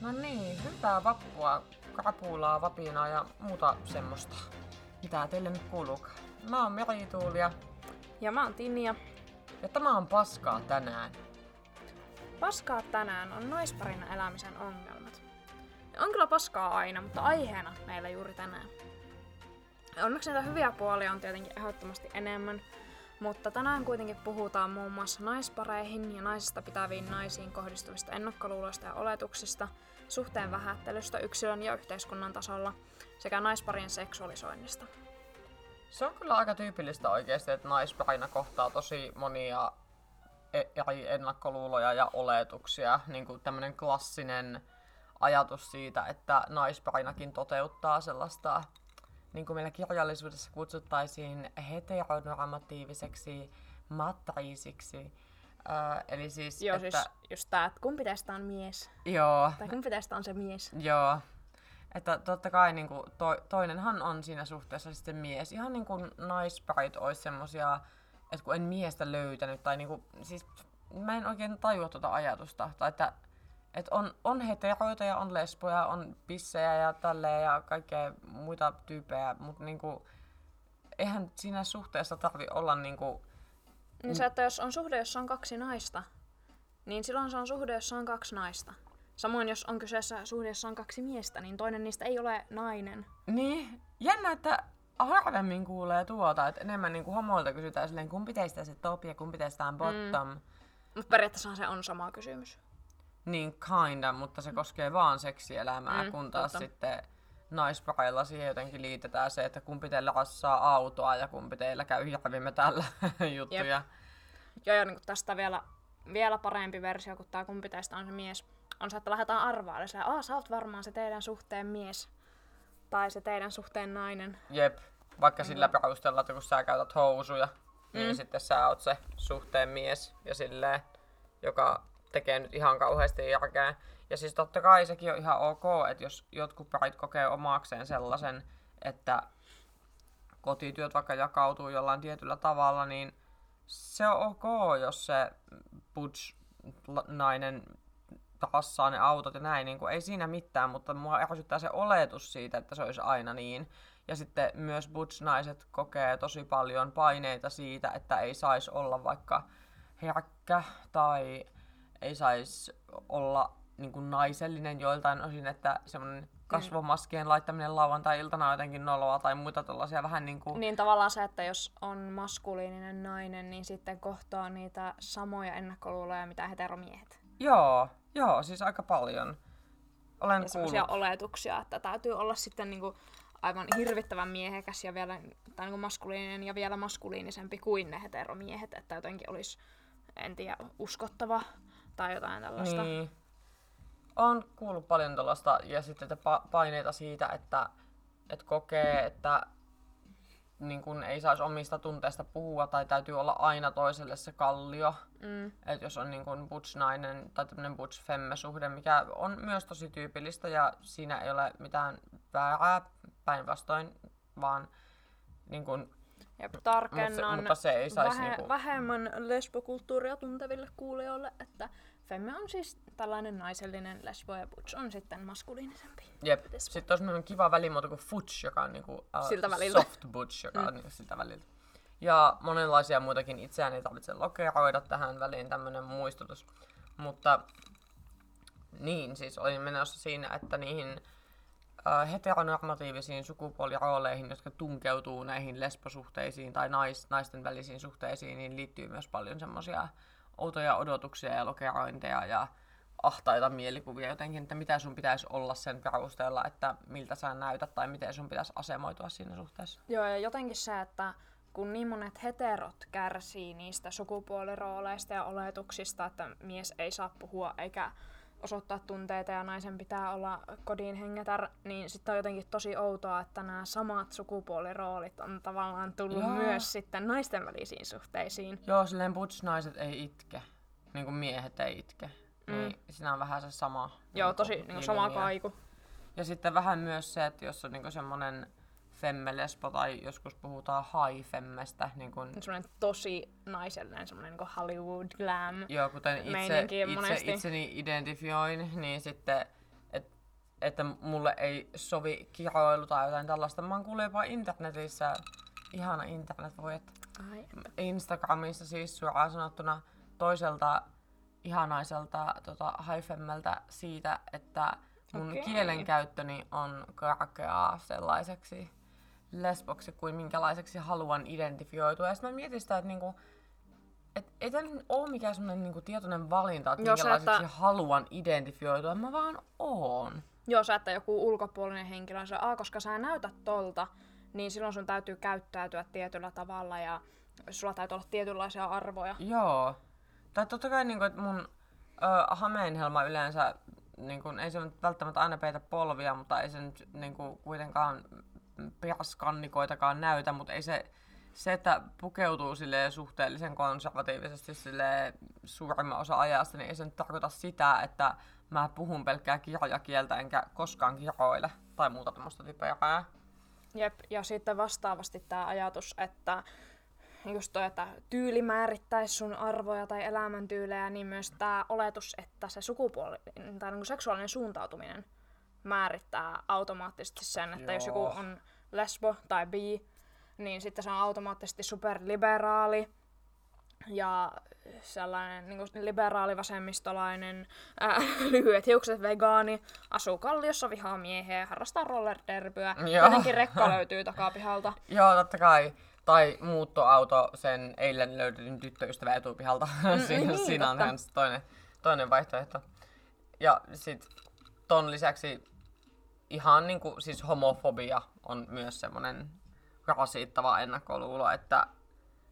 No niin, hyvää vappua, krapulaa, vapinaa ja muuta semmoista. Mitä teille nyt kuuluukaan? Mä oon Merituuli ja, Ja mä oon Tinja. ja tämä on paskaa tänään. Paskaa tänään on naisparina elämisen ongelmat. Ja on kyllä paskaa aina, mutta aiheena meillä juuri tänään. Onneksi näitä hyviä puolia on tietenkin ehdottomasti enemmän, mutta tänään kuitenkin puhutaan muun muassa naispareihin ja naisista pitäviin naisiin kohdistuvista ennakkoluuloista ja oletuksista, suhteen vähättelystä yksilön ja yhteiskunnan tasolla sekä naisparien seksuaalisoinnista. Se on kyllä aika tyypillistä oikeasti, että naisparina kohtaa tosi monia e- eri ennakkoluuloja ja oletuksia. Niin kuin tämmönen klassinen ajatus siitä, että naisparinakin toteuttaa sellaista, niin kuin meillä kirjallisuudessa kutsuttaisiin heteronormatiiviseksi matriisiksi. Öö, eli siis, Joo, että... siis just tää, että kumpi teistä on mies. Joo, Tai kumpi teistä on se mies. Joo. Että totta kai niin kuin, to, toinenhan on siinä suhteessa sitten mies. Ihan niin kuin naisparit olisi semmosia, että kun en miestä löytänyt, tai niin kuin, siis mä en oikein tajua tuota ajatusta. Tai että, että on, on heteroita ja on lesboja, on pissejä ja tälleen ja kaikkea muita tyyppejä, mutta niin kuin, eihän siinä suhteessa tarvi olla niin kuin, Niin se, että jos on suhde, jossa on kaksi naista, niin silloin se on suhde, jossa on kaksi naista. Samoin jos on kyseessä suhde, jossa on kaksi miestä, niin toinen niistä ei ole nainen. Niin, jännä, että harvemmin kuulee tuota, että enemmän niin kuin homoilta kysytään silleen, kumpi teistä se top ja kumpi teistä on bottom. Mm. Mutta periaatteessa se on sama kysymys. Niin kinda, mutta se koskee vaan seksielämää, Mm, mm, kun taas totta. sitten naispareilla siihen jotenkin liitetään se, että kumpi teillä rassaa autoa ja kumpi teillä käy hirvimme tällä juttuja. Joo, ja niin tästä vielä, vielä parempi versio, kun tämä kumpi teistä on se mies, on se, että lähdetään arvailemaan. Se, Aa, sä oot varmaan se teidän suhteen mies. Tai se teidän suhteen nainen. Jep, vaikka sillä perusteella, että kun sä käytät housuja, niin Mm. sitten sä oot se suhteen mies ja silleen, joka tekee nyt ihan kauheasti järkeä. Ja siis totta kai sekin on ihan ok, että jos jotkut parit kokee omakseen sellaisen, että kotityöt vaikka jakautuu jollain tietyllä tavalla, niin se on ok, jos se butch-nainen tassaa ne autot ja näin, niin kuin, ei siinä mitään, mutta mua ärsyttää se oletus siitä, että se olisi aina niin. Ja sitten myös butch-naiset kokee tosi paljon paineita siitä, että ei saisi olla vaikka herkkä tai ei saisi olla niin kuin naisellinen joiltain osin, että semmoinen kasvomaskien laittaminen lauantai-iltana on jotenkin noloa tai muita tällaisia vähän niin kuin... Niin tavallaan se, että jos on maskuliininen nainen, niin sitten kohtaa niitä samoja ennakkoluuloja, mitä heteromiehet. Joo, joo, siis aika paljon. Olen Ja kuullut. oletuksia, että täytyy olla sitten niinku aivan hirvittävän miehekäs ja vielä tai niinku maskuliininen ja vielä maskuliinisempi kuin ne heteromiehet, että jotenkin olisi, en tiedä, uskottava tai jotain tällaista. Niin. On kuullut paljon tällaista ja sitten että pa- paineita siitä, että, että kokee, että niin kun ei saisi omista tunteista puhua tai täytyy olla aina toiselle se kallio. Mm. Että jos on niin kuin butch-nainen tai tämmöinen butch-femme-suhde, mikä on myös tosi tyypillistä ja siinä ei ole mitään väärää päinvastoin, vaan niin kuin, Ja mut se, tarkennan mutta se ei saisi vähe- niinku, vähemmän lesbokulttuuria tunteville kuulijoille, että femme on siis tällainen naisellinen lesbo ja butch on sitten maskuliinisempi. Jep. lesbo. Sitten on semmoinen kiva välimuoto kuin futch, joka on niinku, uh, Siltä väliltä. soft butch, joka on niinku siltä väliltä. Ja monenlaisia muitakin itseään ei tarvitse lokeroida tähän väliin tämmöinen muistutus. Mutta niin, siis olin menossa siinä, että niihin heteronormatiivisiin sukupuolirooleihin, jotka tunkeutuu näihin lesbosuhteisiin tai nais, naisten välisiin suhteisiin, niin liittyy myös paljon semmoisia outoja odotuksia ja lokerointeja ja ahtaita mielikuvia jotenkin, että mitä sun pitäisi olla sen perusteella, että miltä sä näytät tai miten sun pitäisi asemoitua siinä suhteessa. Joo, ja jotenkin se, että kun niin monet heterot kärsii niistä sukupuolirooleista ja oletuksista, että mies ei saa puhua eikä osoittaa tunteita ja naisen pitää olla kodin hengetär, niin sitten on jotenkin tosi outoa, että nämä samat sukupuoliroolit on tavallaan tullut Joo. myös sitten naisten välisiin suhteisiin. Joo, silleen butch-naiset ei itke, niin kuin miehet ei itke. Mm. Niin siinä on vähän se sama. Joo, niinku, tosi niin sama ilmiö. kaiku. Ja sitten vähän myös se, että jos on niinku semmoinen femme-lesbo tai joskus puhutaan high-femmestä, niin kuin, Semmoinen tosi naisellinen, semmoinen niin Hollywood glam. joo, kuten itse, itse monesti. itseni identifioin, niin sitten että mulle ei sovi kiroilu tai jotain tällaista. Mä oon kuullut jopa internetissä, ihana internet voi, että Ai, Instagramissa siis suoraan sanottuna toiselta ihanaiselta tota, haifemmeltä siitä, että mun Okei. kielenkäyttöni on karkeaa sellaiseksi lesboksi kuin minkälaiseksi haluan identifioitua. Ja sitten mä mietin sitä, että niinku, et, ei tämä nyt ole mikään semmoinen niinku tietoinen valinta, että Joo, se, minkälaiseksi että- haluan identifioitua. Mä vaan oon. Joo, sä että joku ulkopuolinen henkilö, se A, koska sä näytät tolta, niin silloin sun täytyy käyttäytyä tietyllä tavalla ja sulla täytyy olla tietynlaisia arvoja. Joo. Tai totta kai niinku, että mun ö, hameenhelma yleensä, niinku, ei se välttämättä aina peitä polvia, mutta ei se nyt niinku, kuitenkaan perskannikoitakaan näytä, mutta ei se, se, että pukeutuu suhteellisen konservatiivisesti silleen suurimman osa ajasta, niin ei se nyt tarkoita sitä, että mä puhun pelkkää kirjakieltä enkä koskaan kiroile tai muuta tämmöistä typerää. Jep, ja sitten vastaavasti tämä ajatus, että just toi, että tyyli määrittäisi sun arvoja tai elämäntyylejä, niin myös tämä oletus, että se sukupuoli tai niinku seksuaalinen suuntautuminen määrittää automaattisesti sen, että jos joku Joo. on lesbo tai bi, niin sitten se on automaattisesti superliberaali ja sellainen niin liberaali vasemmistolainen, ää, lyhyet hiukset vegaani, asuu kalliossa, vihaa miehiä, harrastaa rollerderbyä. Joo. Jotenkin rekka löytyy takapihalta. Joo, totta kai. Tai muuttoauto sen eilen löydetyn tyttöystävän etupihalta. siinä, niin, siinä on totta. toinen, toinen vaihtoehto. Ja sit ton lisäksi ihan niinku, siis homofobia on myös semmonen rasittava ennakkoluulo, että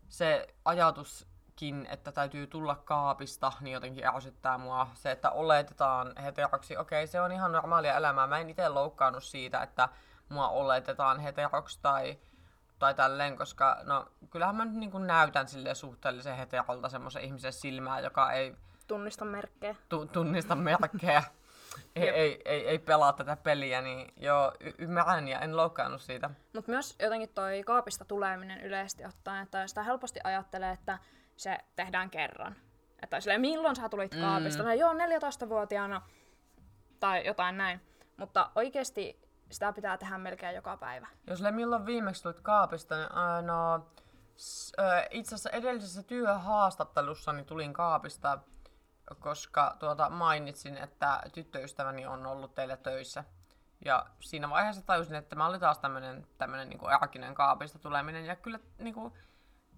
se ajatuskin, että täytyy tulla kaapista, niin jotenkin ärsyttää mua. Se, että oletetaan heteroksi, okei, se on ihan normaalia elämää. Mä en itse loukkaannut siitä, että mua oletetaan heteroksi tai, tai tälleen, koska no, kyllähän mä nyt niin kuin näytän sille suhteellisen heterolta semmoisen ihmisen silmää, joka ei Tunnista merkkejä. tu- tunnista merkkejä, ei, ei, ei, ei pelaa tätä peliä, niin joo, y- ymmärrän ja en loukkaannut siitä. Mutta myös jotenkin toi kaapista tuleminen yleisesti ottaen, että sitä helposti ajattelee, että se tehdään kerran. Että silleen, milloin sä tulit kaapista? Mm. No joo, 14-vuotiaana tai jotain näin. Mutta oikeasti sitä pitää tehdä melkein joka päivä. Jos le milloin viimeksi tulit kaapista, niin ää, no, s- ö, itse asiassa edellisessä työhaastattelussani tulin kaapista, koska tuota, mainitsin, että tyttöystäväni on ollut teillä töissä. Ja siinä vaiheessa tajusin, että mä olin taas tämmönen, tämmönen niin arkinen kaapista tuleminen. Ja kyllä niin kuin,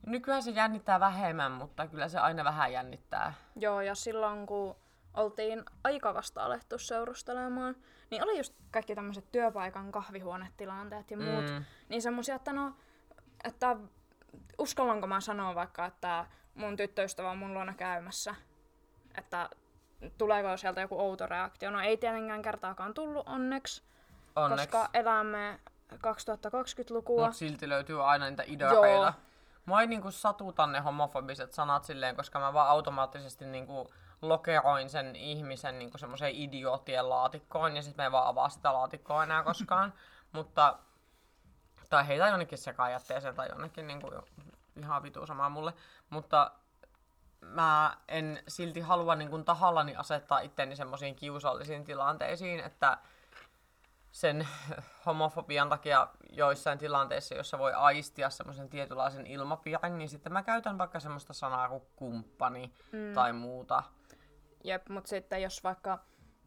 nykyään se jännittää vähemmän, mutta kyllä se aina vähän jännittää. Joo, ja silloin kun oltiin aika vasta alettu seurustelemaan, niin oli just kaikki tämmöiset työpaikan kahvihuonetilanteet ja muut. Mm. Niin semmosia, että no, että uskallanko mä sanoa vaikka, että mun tyttöystävä on mun luona käymässä, että tuleeko sieltä joku outo reaktio. No ei tietenkään kertaakaan tullut onneksi, Onneksi. koska elämme 2020-lukua. Mutta silti löytyy aina niitä ideoita. Mua ei niinku satuta ne homofobiset sanat silleen, koska mä vaan automaattisesti niinku lokeroin sen ihmisen niinku semmoiseen idioottien laatikkoon ja sitten mä en vaan avaa sitä laatikkoa enää koskaan. Mutta, tai heitä jonnekin sekajätteeseen tai jonnekin niinku ihan vitu sama mulle. Mutta mä en silti halua niin tahallani asettaa itteni semmoisiin kiusallisiin tilanteisiin, että sen homofobian takia joissain tilanteissa, jossa voi aistia semmoisen tietynlaisen ilmapiirin, niin sitten mä käytän vaikka semmoista sanaa kuin kumppani mm. tai muuta. Jep, mutta sitten jos vaikka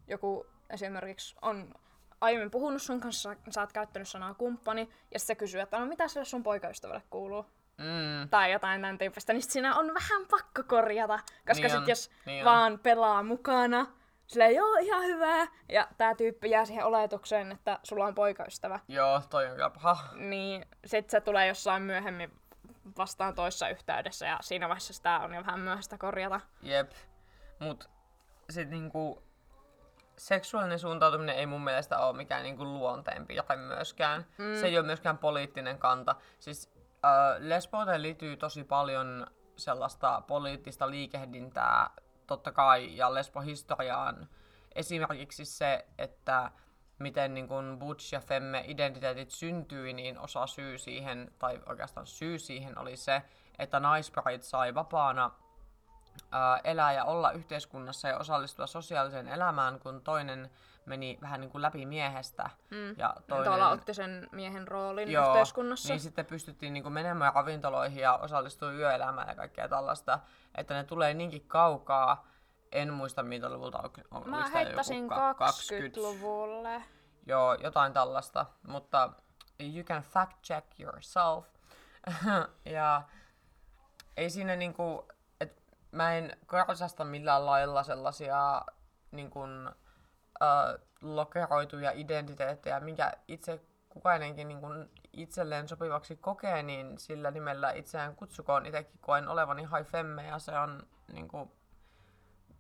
joku esimerkiksi on aiemmin puhunut sun kanssa, sä oot käyttänyt sanaa kumppani, ja se kysyy, että no mitä sille sun poikaystävälle kuuluu? Mm. Tai jotain tämän tyyppistä, niin sit siinä on vähän pakko korjata. Koska Niin sit on, jos niin on. vaan pelaa mukana, silleen joo ihan hyvää, ja tää tyyppi jää siihen oletukseen, että sulla on poikaystävä, Joo, toi on kyllä paha. niin sit se tulee jossain myöhemmin vastaan toissa yhteydessä, ja siinä vaiheessa sitä on jo vähän myöhäistä korjata. Jep. Mut sit niinku seksuaalinen suuntautuminen ei mun mielestä ole mikään niinku luonteenpiirre myöskään. Mm. Se ei ole myöskään poliittinen kanta. Siis lesbouteen liittyy tosi paljon sellaista poliittista liikehdintää totta kai ja lesbohistoriaan. Esimerkiksi se, että miten niin kun butch ja femme identiteetit syntyi, niin osa syy siihen, tai oikeastaan syy siihen oli se, että naisparit sai vapaana ää, elää ja olla yhteiskunnassa ja osallistua sosiaaliseen elämään, kun toinen meni vähän niin kuin läpi miehestä. Mm. Ja toinen, Tuolla otti sen miehen roolin Joo, yhteiskunnassa. Niin sitten pystyttiin niin kuin menemään ravintoloihin ja osallistumaan yöelämään ja kaikkea tällaista, että ne tulee niinkin kaukaa. En muista mitä luvulta on. Mä heittäisin 20-luvulle. Joo, jotain tällaista, mutta you can fact check yourself. ja ei siinä niinku, et mä en karsasta millään lailla sellaisia niinku, lokeroituja identiteettejä, minkä itse kukainenkin niin kuin itselleen sopivaksi kokee, niin sillä nimellä itseään kutsukoon. Itsekin koen olevani high femme ja se on niin kuin,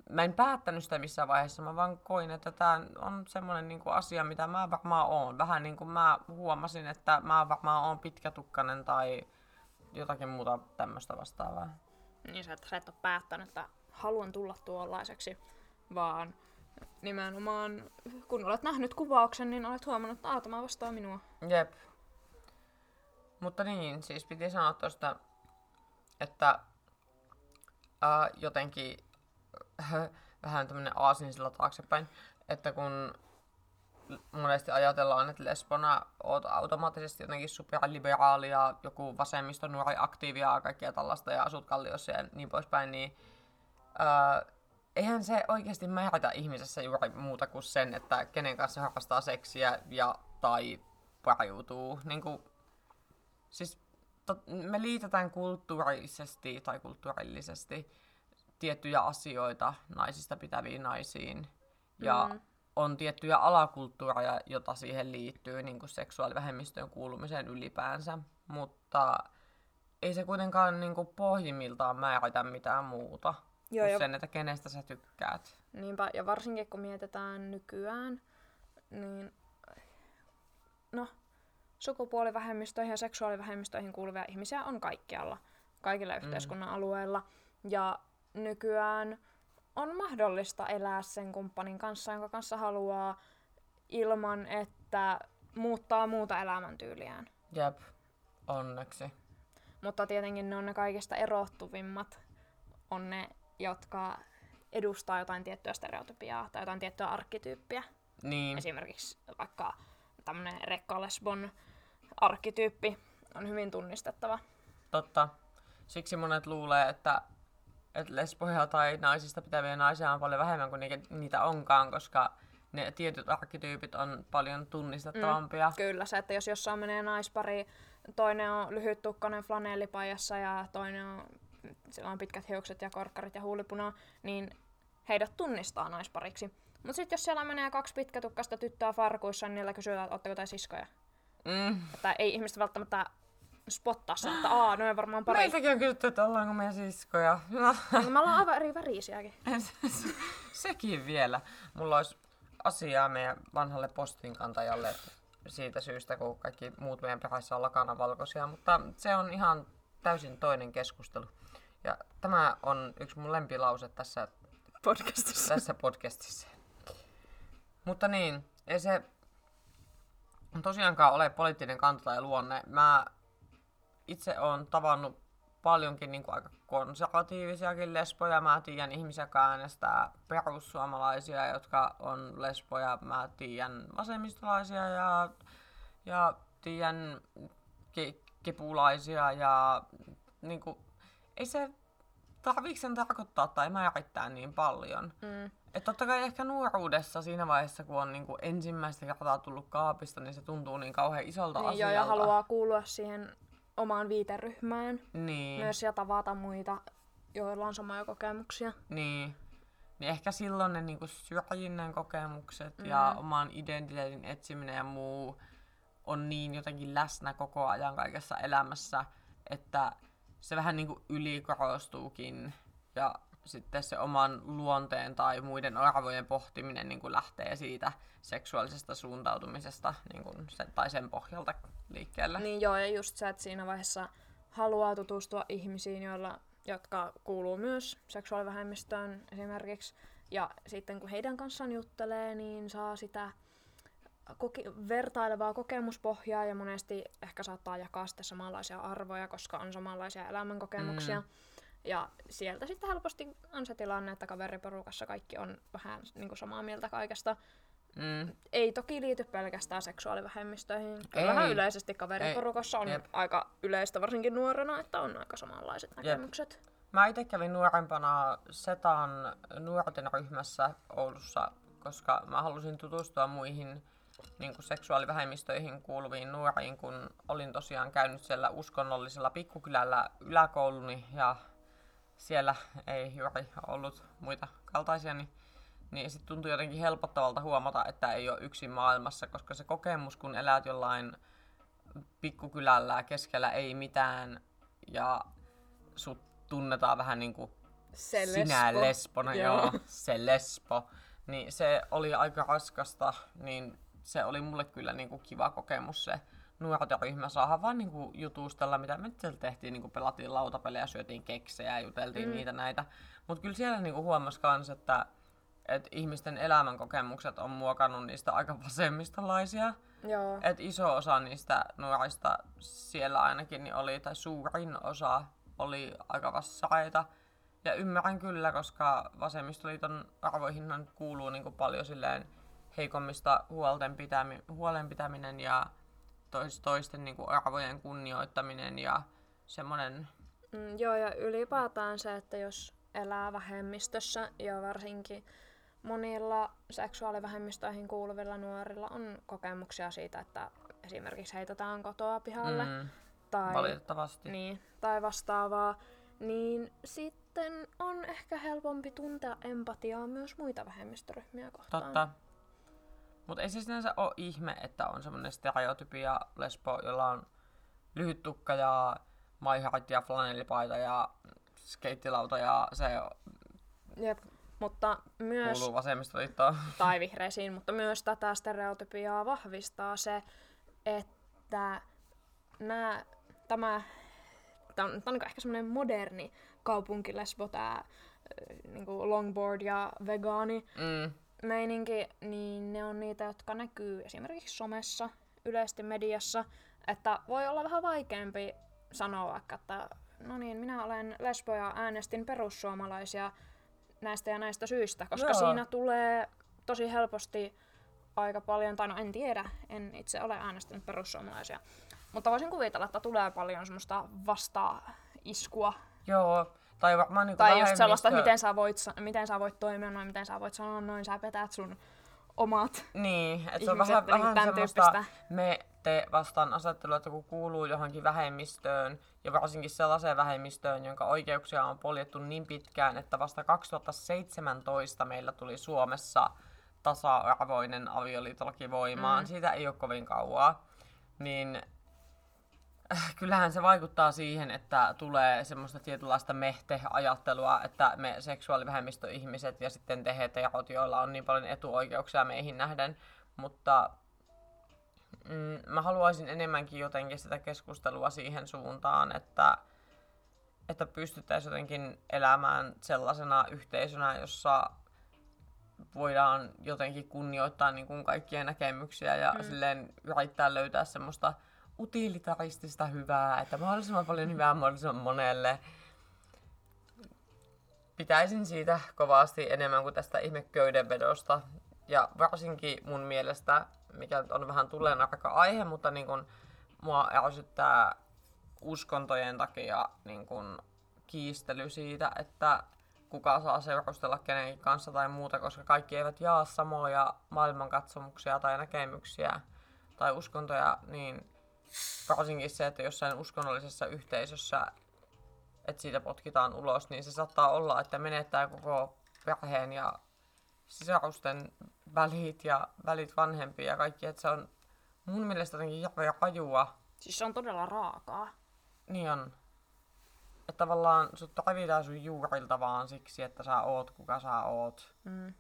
mä en päättänyt sitä missään vaiheessa, mä vaan koin, että tämä on semmoinen niin kuin asia, mitä mä varmaan oon. Vähän niin kuin mä huomasin, että mä varmaan oon pitkätukkanen tai jotakin muuta tämmöistä vastaavaa. Niin sä, että sä et ole päättänyt, että haluan tulla tuollaiseksi, vaan nimenomaan, kun olet nähnyt kuvauksen, niin olet huomannut, että aah, tämä vastaa minua. Jep. Mutta niin, siis piti sanoa tuosta, että ää, jotenkin vähän tämmönen sillä taaksepäin, että kun monesti ajatellaan, että lesbona oot automaattisesti jotenkin superliberaali ja joku vasemmisto nuori aktiivia ja kaikkea tällaista ja asut kalliossa ja niin poispäin, niin ää, eihän se oikeasti määritä ihmisessä juuri muuta kuin sen, että kenen kanssa harrastaa seksiä ja tai pariutuu. Niin kuin, siis tot, me liitetään kulttuurisesti tai kulttuurillisesti tiettyjä asioita naisista pitäviin naisiin. Ja mm. on tiettyjä alakulttuureja, jota siihen liittyy, niin kuin seksuaalivähemmistöön kuulumiseen ylipäänsä. Mutta ei se kuitenkaan niin kuin pohjimmiltaan määritä mitään muuta. Joo, kuin sen, että kenestä sä tykkäät. Niinpä, ja varsinkin kun mietitään nykyään, niin no, sukupuolivähemmistöihin ja seksuaalivähemmistöihin kuuluvia ihmisiä on kaikkialla, kaikilla mm. yhteiskunnan alueilla. Ja nykyään on mahdollista elää sen kumppanin kanssa, jonka kanssa haluaa, ilman että muuttaa muuta elämäntyyliään. Jep, onneksi. Mutta tietenkin ne on ne kaikista erottuvimmat, on ne jotka edustaa jotain tiettyä stereotypiaa tai jotain tiettyä arkkityyppiä. Niin. Esimerkiksi vaikka tämmöinen rekkalesbon arkkityyppi on hyvin tunnistettava. Totta. Siksi monet luulee, että, että lesboja tai naisista pitäviä naisia on paljon vähemmän kuin niitä onkaan, koska ne tietyt arkkityypit on paljon tunnistettavampia. Mm, kyllä, se, että jos jossain menee naispari, toinen on lyhyttukkainen flanellipajassa ja toinen on sillä on pitkät hiukset ja korkkarit ja huulipuna, niin heidät tunnistaa naispariksi. Mutta sitten jos siellä menee kaksi pitkätukkasta tyttöä farkuissa, niin niillä kysytään, että ootteko te siskoja. Mm. Että ei ihmistä välttämättä spottaa sen, että aa, no on varmaan pari. Meiltäkin on kysytty, että ollaanko me siskoja. No. Niin, me ollaan aivan eri värisiäkin. Sekin vielä. Mulla olisi asiaa meidän vanhalle postinkantajalle siitä syystä, kun kaikki muut meidän peräissä on lakana valkoisia, mutta se on ihan täysin toinen keskustelu. Ja tämä on yksi mun lempilause tässä podcastissa. Tässä podcastissa. Mutta niin, ei se tosiaankaan ole poliittinen kanta tai luonne. Mä itse olen tavannut paljonkin niin kuin aika konservatiivisiakin lesboja. Mä tiedän ihmisiä, jotka äänestää perussuomalaisia, jotka on lesboja. Mä tiedän vasemmistolaisia ja, ja tiedän ke- kepulaisia ja niin kuin, ei se tarviiko sen tarkoittaa tai määrittää niin paljon. Mm. Että totta kai ehkä nuoruudessa siinä vaiheessa, kun on niinku ensimmäistä kertaa tullut kaapista, niin se tuntuu niin kauhean isolta niin asialta. Joo, ja haluaa kuulua siihen omaan viiteryhmään. Niin. Myös ja tavata muita, joilla on samoja kokemuksia. Niin. Niin ehkä silloin ne niinku syrjinnän kokemukset mm. ja oman identiteetin etsiminen ja muu on niin jotenkin läsnä koko ajan kaikessa elämässä, että se vähän niin kuin ylikorostuukin ja sitten se oman luonteen tai muiden arvojen pohtiminen niin kuin lähtee siitä seksuaalisesta suuntautumisesta niin kuin se, tai sen pohjalta liikkeelle. Niin joo, ja just se, että siinä vaiheessa haluaa tutustua ihmisiin, joilla, jotka kuuluu myös seksuaalivähemmistöön esimerkiksi. Ja sitten kun heidän kanssaan juttelee, niin saa sitä koke- vertailevaa kokemuspohjaa ja monesti ehkä saattaa jakaa sitten samanlaisia arvoja, koska on samanlaisia elämänkokemuksia. Mm. Ja sieltä sitten helposti on se tilanne, että kaveriporukassa kaikki on vähän niin kuin samaa mieltä kaikesta. Mm. Ei toki liity pelkästään seksuaalivähemmistöihin. Kyllähän Ei. yleisesti kaveriporukassa on Jep. aika yleistä, varsinkin nuorena, että on aika samanlaiset näkemykset. Mä itse kävin nuorempana Setan nuorten ryhmässä Oulussa, koska mä halusin tutustua muihin niin kuin seksuaalivähemmistöihin kuuluviin nuoriin, kun olin tosiaan käynyt siellä uskonnollisella pikkukylällä yläkouluni ja siellä ei juuri ollut muita kaltaisia, niin, niin sitten tuntui jotenkin helpottavalta huomata, että ei ole yksin maailmassa, koska se kokemus, kun elät jollain pikkukylällä keskellä ei mitään ja sut tunnetaan vähän niin kuin Se sinä lesbo. lesbona, Joo. joo. se lesbo, niin se oli aika raskasta, niin se oli mulle kyllä niin kuin kiva kokemus se nuorten ryhmä saada vaan niin kuin jutustella, mitä me nyt siellä tehtiin, niin kuin pelattiin lautapelejä, syötiin keksejä ja juteltiin mm. niitä näitä. Mutta kyllä siellä niin kuin huomasi kans, että, että ihmisten elämänkokemukset on muokannut niistä aika vasemmistolaisia. Joo. Et iso osa niistä nuorista siellä ainakin niin oli, tai suurin osa oli aika vassareita. Ja ymmärrän kyllä, koska vasemmistoliiton arvoihin kuuluu niin paljon silleen heikommista huolten pitämi, huolen pitäminen ja tois, toisten niin arvojen kunnioittaminen ja semmoinen, Mm, joo, ja ylipäätään se, että jos elää vähemmistössä ja varsinkin monilla seksuaalivähemmistöihin kuuluvilla nuorilla on kokemuksia siitä, että esimerkiksi heitetään kotoa pihalle mm, tai, valitettavasti. niin, tai vastaavaa, niin sitten on ehkä helpompi tuntea empatiaa myös muita vähemmistöryhmiä kohtaan. Totta. Mutta ei se sinänsä ole ihme, että on semmoinen stereotypia lesbo, jolla on lyhyt tukka ja maiharit ja flanellipaita ja skeittilauta ja se Jep. Mutta myös, kuuluu vasemmistoliittoon. tai vihreisiin, mutta myös tätä stereotypiaa vahvistaa se, että nää, tämä, tämä on, tämä on ehkä semmoinen moderni kaupunkilesbo, tämä niin longboard ja vegaani Mm, meininki, niin ne on niitä, jotka näkyy esimerkiksi somessa, yleisesti mediassa, että voi olla vähän vaikeampi sanoa vaikka, että no niin, minä olen lesbo ja äänestin perussuomalaisia näistä ja näistä syistä, koska Joo. siinä tulee tosi helposti aika paljon, tai no en tiedä, en itse ole äänestänyt perussuomalaisia, mutta voisin kuvitella, että tulee paljon semmoista vastaiskua joo, tai varmaan niinku tai just sellaista, että miten sä, voit, miten sä voit toimia noin, miten sä voit sanoa noin, sä petät sun omat. Niin, että se on vähän, vähän semmoista me te vastaan asettelua, että kun kuuluu johonkin vähemmistöön, ja varsinkin sellaiseen vähemmistöön, jonka oikeuksia on poljettu niin pitkään, että vasta 2017 meillä tuli Suomessa tasa-arvoinen avioliitolaki voimaan. Mm. Siitä ei ole kovin kauaa. Niin kyllähän se vaikuttaa siihen, että tulee semmoista tietynlaista mehte-ajattelua, että me seksuaalivähemmistöihmiset ja sitten te heterot, joilla on niin paljon etuoikeuksia meihin nähden, mutta mm, mä haluaisin enemmänkin jotenkin sitä keskustelua siihen suuntaan, että, että pystyttäisiin jotenkin elämään sellaisena yhteisönä, jossa voidaan jotenkin kunnioittaa niin kuin kaikkien näkemyksiä ja mm. silleen yrittää löytää semmoista utilitaristista hyvää, että mahdollisimman paljon hyvää mahdollisimman monelle. Pitäisin siitä kovasti enemmän kuin tästä ihme köydenvedosta. Ja varsinkin mun mielestä, mikä on vähän tulenarka aihe, mutta niin kun mua ärsyttää uskontojen takia niin kun kiistely siitä, että kuka saa seurustella kenenkin kanssa tai muuta, koska kaikki eivät jaa samoja maailmankatsomuksia tai näkemyksiä tai uskontoja, niin varsinkin se, että jossain uskonnollisessa yhteisössä, että siitä potkitaan ulos, niin se saattaa olla, että menettää koko perheen ja sisarusten välit ja välit vanhempia ja kaikki, että se on mun mielestä jotenkin hirveä rajua. Siis se on todella raakaa. Niin on. Että tavallaan sut tarvitaan sun juurilta vaan siksi, että sä oot kuka sä oot. Mm.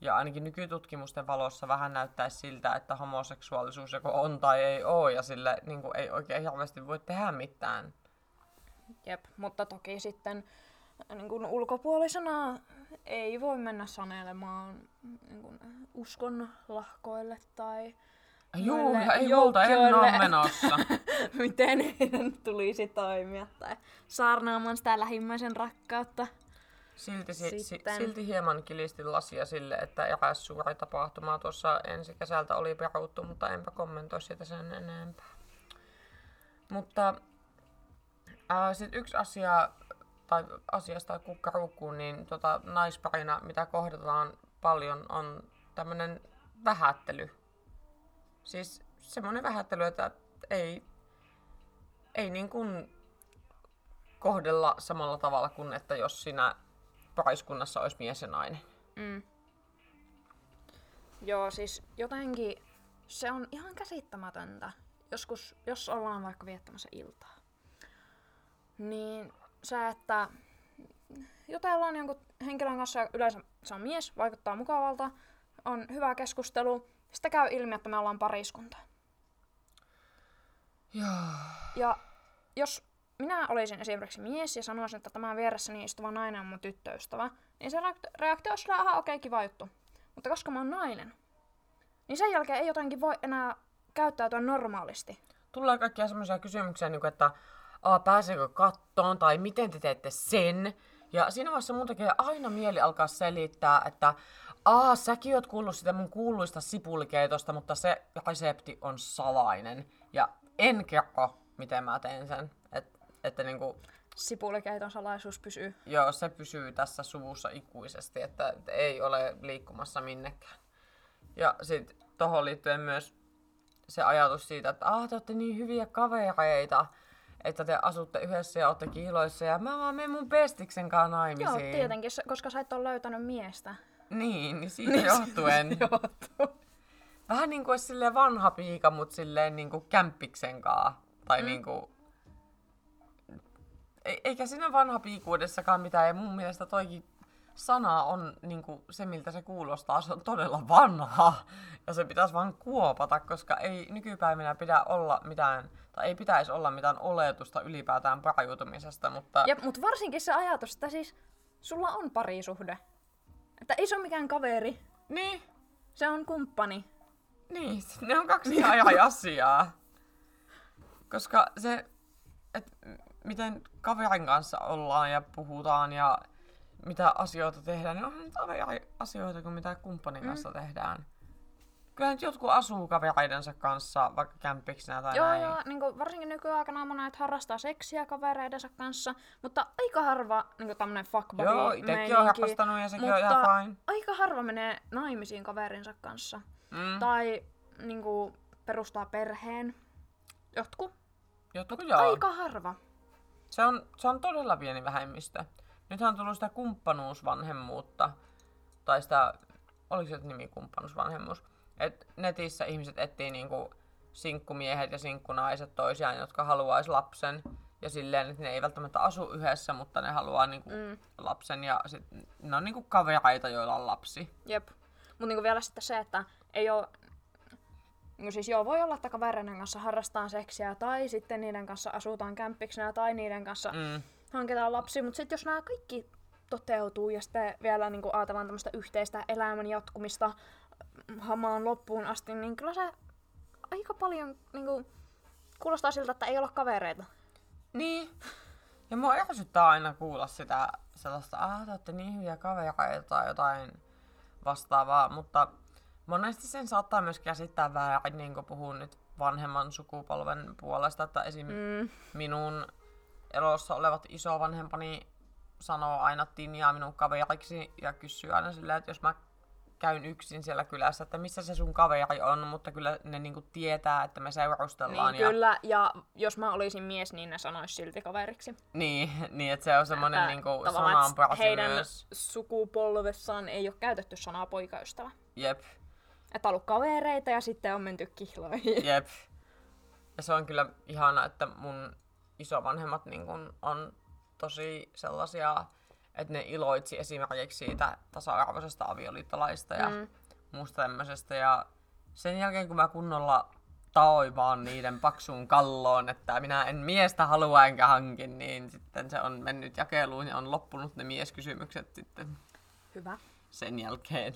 Ja ainakin nykytutkimusten valossa vähän näyttäisi siltä, että homoseksuaalisuus joko on tai ei ole, ja sille niin kuin, ei oikein hirveästi voi tehdä mitään. Jep, mutta toki sitten niin kuin ulkopuolisena ei voi mennä sanelemaan niin kuin uskon lahkoille tai Juu, ei multa, en ole menossa. miten heidän tulisi toimia tai saarnaamaan sitä lähimmäisen rakkautta. Silti, si, si, Sitten- silti hieman kilistin lasia sille, että eräs suuri tapahtuma tuossa ensi kesältä oli peruttu, mutta enpä kommentoi sitä sen enempää. Mutta äh, sitten yksi asia, tai asiasta kukkaruukkuun, niin tota, naisparina, mitä kohdataan paljon, on tämmöinen vähättely. Siis semmoinen vähättely, että ei, ei niin kuin kohdella samalla tavalla kuin, että jos siinä pariskunnassa olisi mies ja nainen. Mm. Joo, siis jotenkin se on ihan käsittämätöntä. Joskus, jos ollaan vaikka viettämässä iltaa, niin se, että jutellaan jonkun henkilön kanssa, yleensä se on mies, vaikuttaa mukavalta, on hyvä keskustelu, sitten käy ilmi, että me ollaan pariskunta. Joo. Ja jos minä olisin esimerkiksi mies ja sanoisin, että tämä vieressäni istuva nainen on mun tyttöystävä, niin se reakt- reaktio olisi ihan okei, okay, kiva juttu. Mutta koska mä oon nainen, niin sen jälkeen ei jotenkin voi enää käyttäytyä normaalisti. Tulee kaikkia semmoisia kysymyksiä, niin kuin, että Aa, pääseekö kattoon tai miten te teette sen. Ja siinä vaiheessa mun tekee aina mieli alkaa selittää, että Aa, säkin oot kuullut sitä mun kuuluista sipulikeitosta, mutta se resepti on salainen. Ja en kerro, miten mä teen sen. Et, että niinku, Sipulikeiton salaisuus pysyy. joo, se pysyy tässä suvussa ikuisesti, että, ei ole liikkumassa minnekään. Ja sitten tohon liittyen myös se ajatus siitä, että ah, te olette niin hyviä kavereita, että te asutte yhdessä ja olette kiiloissa ja mä vaan menen mun pestiksen kanssa naimisiin. Joo, tietenkin, se- koska sä et ole löytänyt miestä. Niin, niin siitä johtuen. Johtuu. Vähän niin kuin olisi silleen vanha piika, mutta silleen niin kuin kämppiksen kaa. Tai mm. niin kuin... E- eikä siinä vanha piikuudessakaan mitään. Ja mun mielestä toikin sana on niin kuin se, miltä se kuulostaa. Se on todella vanha. Ja se pitäisi vaan kuopata, koska ei nykypäivänä pidä olla mitään, tai ei pitäisi olla mitään oletusta ylipäätään pariutumisesta, mutta... Ja, mutta varsinkin se ajatus, että siis sulla on parisuhde. Että ei se ole mikään kaveri, Niin, se on kumppani. Niin, ne on kaksi ihan asiaa. Koska se, että miten kaverin kanssa ollaan ja puhutaan ja mitä asioita tehdään, niin onhan aivan eri asioita kuin mitä kumppanin kanssa tehdään. Kyllähän nyt jotkut asuu kavereidensa kanssa, vaikka kämppiksenä tai Joo, näin. joo, niin kuin varsinkin nykyaikana monet harrastaa seksiä kavereidensa kanssa, mutta aika harva niin tämmönen fuckbody Joo, itekin on harrastanut ja sekin on ihan fine. aika harva menee naimisiin kaverinsa kanssa. Mm. Tai niin kuin, perustaa perheen. Jotkut. Jotkut joo. Aika harva. Se on, se on todella pieni vähemmistö. Nythän on tullut sitä kumppanuusvanhemmuutta, tai sitä, oliko se nimi kumppanuusvanhemmuus? Et netissä ihmiset etsii niinku sinkkumiehet ja sinkkunaiset toisiaan, jotka haluais lapsen. Ja silleen, että ne ei välttämättä asu yhdessä, mutta ne haluaa niinku Mm. lapsen ja sit, ne on niinku kavereita, joilla on lapsi. Jep. Mutta niinku vielä sitten se, että ei ole... Niinku siis joo, voi olla, että kavereiden kanssa harrastaan seksiä, tai sitten niiden kanssa asutaan kämppiksenä, tai niiden kanssa Mm. hankitaan lapsi. Mutta sitten jos nämä kaikki toteutuu, ja sitten vielä niinku ajatellaan tämmöistä yhteistä elämän jatkumista hamaan loppuun asti, niin kyllä se aika paljon niinku, kuulostaa siltä, että ei olla kavereita. Niin. Ja mua ärsyttää aina kuulla sitä sellaista, ah, te olette niin hyviä kavereita tai jotain vastaavaa, mutta monesti sen saattaa myös käsittää väärin, niin kuin puhun nyt vanhemman sukupolven puolesta, että esim. Mm. minun elossa olevat isovanhempani sanoo aina Tinjaa minun kaveriksi ja kysyy aina silleen, että jos mä käyn yksin siellä kylässä, että missä se sun kaveri on, mutta kyllä ne niinku tietää, että me seurustellaan. Niin, ja... kyllä. Ja jos mä olisin mies, niin ne sanois silti kaveriksi. Niin, niin että se on semmoinen niinku et sananparsi heidän myös. sukupolvessaan ei ole käytetty sanaa poikaystävä. Jep, Että ollut kavereita ja sitten on menty kihloihin. jep. Ja se on kyllä ihana, että mun isovanhemmat niin kun on tosi sellaisia, että ne iloitsi esimerkiksi siitä tasa-arvoisesta avioliittolaista ja Mm. muusta tämmöisestä. Ja sen jälkeen, kun mä kunnolla taoin vaan niiden paksuun kalloon, että minä en miestä halua enkä hankin, niin sitten se on mennyt jakeluun ja on loppunut ne mieskysymykset sitten Hyvä. sen jälkeen.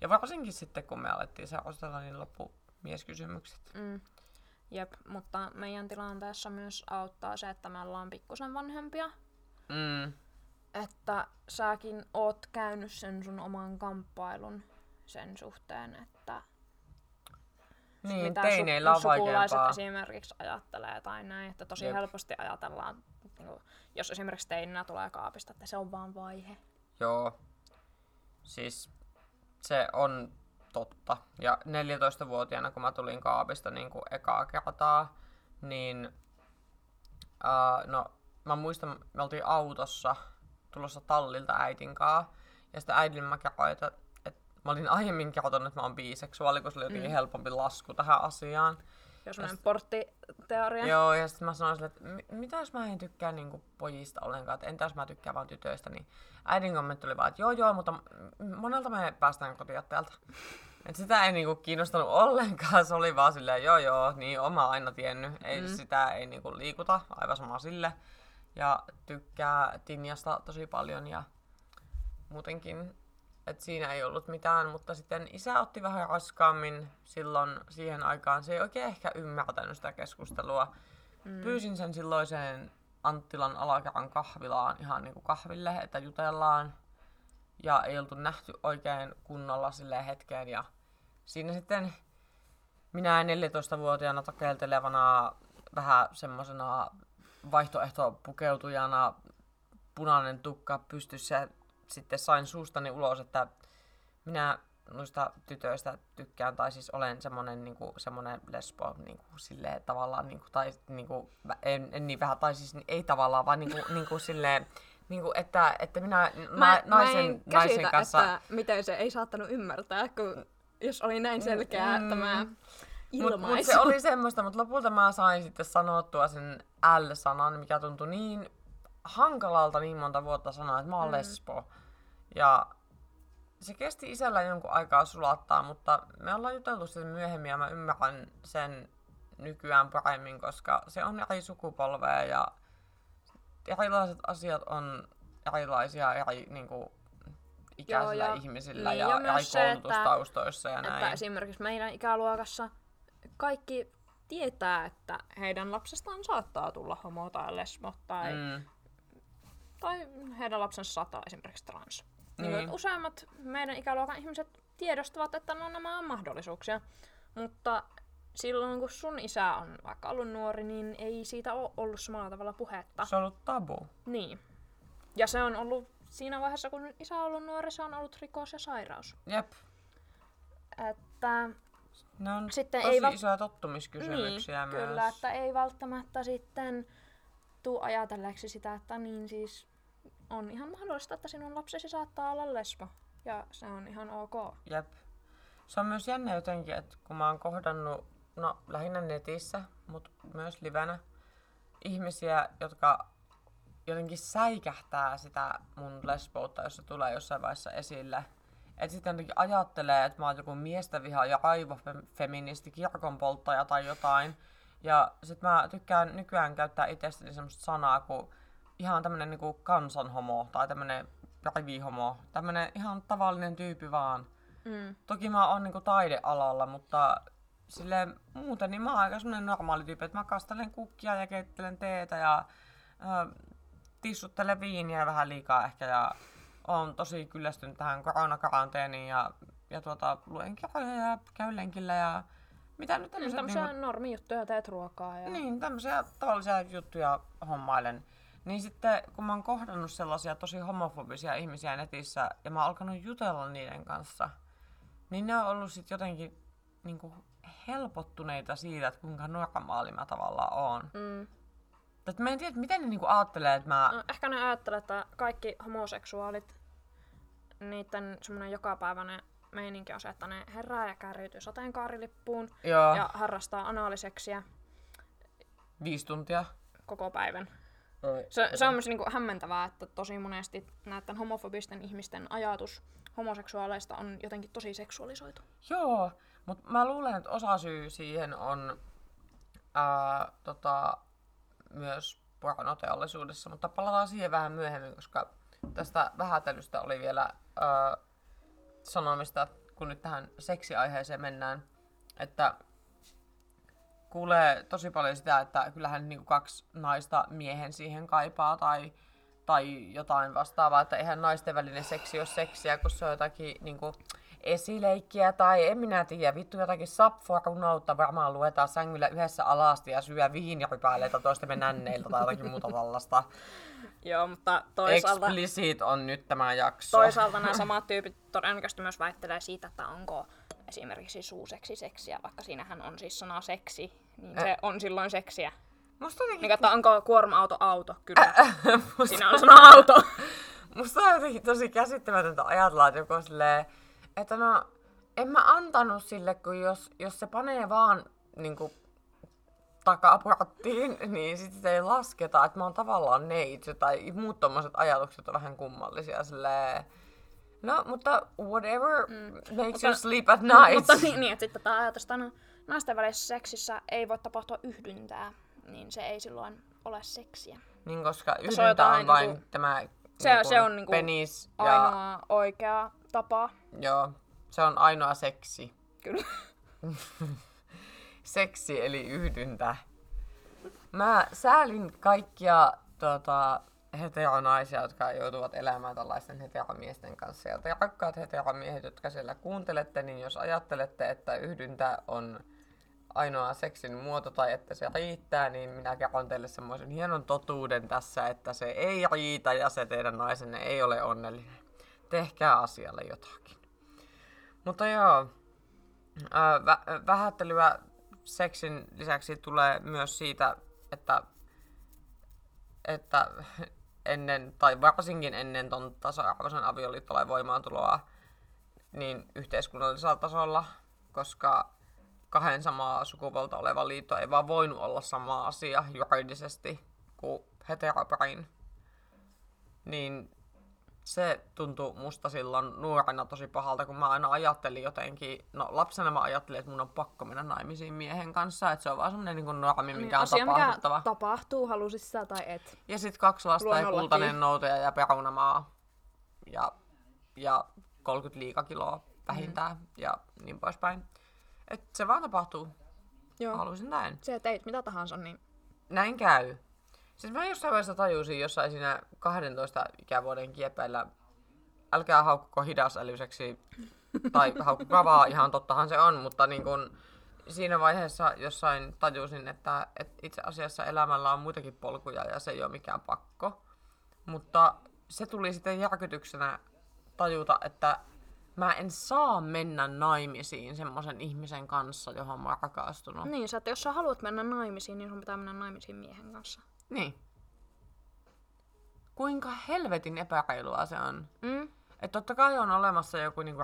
Ja varsinkin sitten, kun me alettiin seurustella, niin loppu mieskysymykset. Mm. Jep, mutta meidän tilanteessa myös auttaa se, että me ollaan pikkusen vanhempia. Mm. Että säkin oot käynyt sen sun oman kamppailun sen suhteen, että Niin, mitä teineillä on sukulaiset vaikeampaa. esimerkiksi ajattelee tai näin, että tosi Jep. helposti ajatellaan, niin kuin, jos esimerkiksi teininä tulee kaapista, että se on vaan vaihe. Joo. Siis se on totta. Ja 14-vuotiaana, kun mä tulin kaapista niin kuin ekaa kertaa, niin uh, no, mä muistan, me oltiin autossa tulossa tallilta äitin kaa. Ja sitten äidille mä kerroin, että, että mä olin aiemmin kertonut, että mä oon biseksuaali, kun se oli jotenkin Mm. helpompi lasku tähän asiaan. Jos semmoinen porttiteoria. Joo, ja sitten mä sanoin sille, että "Mi- mitä jos mä en tykkää niinku pojista ollenkaan, että entä jos mä tykkään vaan tytöistä, niin äidin kommentti oli vaan, että joo joo, mutta monelta me päästään kotiotteelta. Et sitä ei niinku kiinnostanut ollenkaan, se oli vaan silleen, joo joo, niin oma aina tiennyt, ei, mm. sitä ei niinku liikuta, aivan sama sille. Ja tykkää Tinjasta tosi paljon ja muutenkin, että siinä ei ollut mitään, mutta sitten isä otti vähän raskaammin silloin siihen aikaan. Se ei oikein ehkä ymmärtänyt sitä keskustelua. Mm. Pyysin sen silloiseen Anttilan alakerran kahvilaan ihan niinku kahville, että jutellaan. Ja ei oltu nähty oikein kunnolla sille hetkeen. Ja siinä sitten minä 14-vuotiaana takeltelevana vähän semmosena vaihtoehtopukeutujana punainen tukka pystyssä sitten sain suustani ulos, että minä noista tytöistä tykkään, tai siis olen semmonen, niinku, semmonen lesbo, niinku, silleen tavallaan, niinku, tai niinku, vä- en, en niin vähän, tai siis ei tavallaan, vaan niinku, niinku silleen, niinku, että, että minä na, naisen, naisen kanssa... että miten se ei saattanut ymmärtää, kun jos oli näin selkeä Mm. tämä Mut, ilmaisu. mut se oli semmoista, mutta lopulta mä sain sitten sanottua sen L-sanan, mikä tuntui niin hankalalta niin monta vuotta sanoa, että mä oon Mm. mm. lesbo. Ja se kesti isällä jonkun aikaa sulattaa, mutta me ollaan juteltu sen myöhemmin ja mä ymmärrän sen nykyään paremmin, koska se on eri sukupolvea ja erilaiset asiat on erilaisia eri niin kuin, ikäisillä ja- ihmisillä niin, ja, ja eri se, että- koulutustaustoissa ja näin. Että esimerkiksi meidän ikäluokassa kaikki tietää, että heidän lapsestaan saattaa tulla homo tai lesbo tai, mm. mm, tai heidän lapsensa saattaa esimerkiksi trans. Niin. Niin. Niin useimmat meidän ikäluokan ihmiset tiedostavat, että no, nämä on mahdollisuuksia. Mutta silloin kun sun isä on vaikka ollut nuori, niin ei siitä ole ollut samalla tavalla puhetta. se on ollut tabu. Niin. Ja se on ollut siinä vaiheessa, kun isä on ollut nuori, se on ollut rikos ja sairaus. Jep. Että Ne on Sitten tosi ei val- isoja tottumiskysymyksiä niin, myös. Kyllä, että ei välttämättä sitten tuu ajatelleeksi sitä, että niin siis on ihan mahdollista, että sinun lapsesi saattaa olla lesbo. Ja se on ihan ok. Jep. Se on myös jännä jotenkin, että kun mä oon kohdannut, no lähinnä netissä, mutta myös livenä, ihmisiä, jotka jotenkin säikähtää sitä mun lesboutta, jos se tulee jossain vaiheessa esille. Että sitten jotenkin ajattelee, että mä oon joku miestä viha ja aivofeministi, kirkonpolttaja tai jotain. Ja sit mä tykkään nykyään käyttää itsestäni semmoista sanaa kuin ihan tämmönen niinku kansanhomo tai tämmönen rivihomo. Tämmönen ihan tavallinen tyyppi vaan. Mm. Toki mä oon niinku taidealalla, mutta silleen muuten niin mä oon aika semmonen normaali tyyppi, että mä kastelen kukkia ja keittelen teetä ja ö, tissuttelen viiniä vähän liikaa ehkä ja oon tosi kyllästynyt tähän koronakaranteeniin ja, ja tuota, luen kirjoja ja käyn lenkillä ja mitä nyt Niin, tämmöiset tämmöisiä niinku, normijuttuja, teet ruokaa ja... niin, tämmöisiä tavallisia juttuja hommailen. Niin sitten kun mä oon kohdannut sellaisia tosi homofobisia ihmisiä netissä ja mä oon alkanut jutella niiden kanssa, niin ne on ollut sitten jotenkin niinku helpottuneita siitä, että kuinka normaali mä tavallaan oon. Mm. Et mä en tiedä, miten ne niinku ajattelee, että mä... No, ehkä ne ajattelee, että kaikki homoseksuaalit, niiden semmoinen jokapäiväinen meininki on se, että ne herää ja kärjytyy sateenkaarilippuun Joo, ja harrastaa anaaliseksiä viisi tuntia. koko päivän. Se, se on myös niinku hämmentävää, että tosi monesti näiden homofobisten ihmisten ajatus homoseksuaaleista on jotenkin tosi seksuaalisoitu. Joo, mutta mä luulen, että osa syy siihen on ää, tota, myös pornoteollisuudessa, mutta palataan siihen vähän myöhemmin, koska tästä vähätelystä oli vielä ää, sanomista, kun nyt tähän seksiaiheeseen mennään, että kuulee tosi paljon sitä, että kyllähän niinku kaksi naista miehen siihen kaipaa tai, tai jotain vastaavaa, että eihän naisten välinen seksi ole seksiä, kun se on jotakin niinku, esileikkiä tai en minä tiedä, vittu jotakin sapforunoutta varmaan luetaan sängyllä yhdessä alasti ja syö viinirypäileitä toistemme nänneiltä tai jotakin muuta tällaista. Joo, mutta toisaalta, Explicit on nyt tämä jakso. toisaalta nämä samat tyypit todennäköisesti myös väittelee siitä, että onko esimerkiksi suuseksi seksiä, vaikka siinähän on siis sana seksi, niin se on silloin seksiä. Musta jotenkin, Niin, että onko kuorma-auto auto? Kyllä. Siinä on sana auto. musta on jotenkin tosi käsittämätöntä ajatella, että joku silleen, että no, en mä antanut sille, kun jos, jos se panee vaan niinku, takaporttiin, niin sit sitä ei lasketa, että mä oon tavallaan neitsyt tai muut tommoset ajatukset on vähän kummallisia silleen. No, mutta whatever mm. makes Mutta- you sleep at night. Mutta niin, niin, että sitten tätä ajatusta, no, naisten välisessä seksissä ei voi tapahtua yhdyntää, niin se ei silloin ole seksiä. Niin, koska on yhdyntä on, jotain vain niinku- tämä Se- niinku se on niinku penis ja Ainoa oikea tapa. joo, se on ainoa seksi. Kyllä. Seksi eli yhdyntä. Mä säälin kaikkia tota, heteronaisia, jotka joutuvat elämään tällaisten heteromiesten kanssa. Ja te rakkaat heteromiehet, jotka siellä kuuntelette, niin jos ajattelette, että yhdyntä on ainoa seksin muoto tai että se riittää, niin minä kerron teille semmoisen hienon totuuden tässä, että se ei riitä ja se teidän naisenne ei ole onnellinen. Tehkää asialle jotakin. Mutta joo, ää, vä- vähättelyä seksin lisäksi tulee myös siitä, että, että ennen, tai varsinkin ennen ton tasa-arvoisen avioliittolain voimaantuloa, niin yhteiskunnallisella tasolla, koska kahden samaa sukupuolta oleva liitto ei vaan voinut olla sama asia juridisesti kuin heteroparin, niin se tuntui musta silloin nuorena tosi pahalta, kun mä aina ajattelin jotenkin, no lapsena mä ajattelin, että mun on pakko mennä naimisiin miehen kanssa, että se on vaan semmonen niin normi, mikä on asia, tapahduttava. mikä tapahtuu, halusit sä tai et. Ja sitten kaksi lasta ja kultainen noutaja ja perunamaa ja, ja 30 liikakiloa vähintään mm. ja niin poispäin. Et se vaan tapahtuu. Joo. Haluaisin näin. Se teit mitä tahansa, niin Näin käy. Siis mä jossain vaiheessa tajusin jossain siinä 12 ikävuoden kiepeillä, älkää haukkuko hidasälyseksi, tai haukkukaa vaan, ihan tottahan se on, mutta niin kun siinä vaiheessa jossain tajusin, että, että itse asiassa elämällä on muitakin polkuja ja se ei ole mikään pakko. Mutta se tuli sitten järkytyksenä tajuta, että mä en saa mennä naimisiin semmoisen ihmisen kanssa, johon mä oon rakastunut. Niin, sä, että jos sä haluat mennä naimisiin, niin sun pitää mennä naimisiin miehen kanssa. Niin. Kuinka helvetin epäreilua se on. Mm? Että totta kai on olemassa joku niinku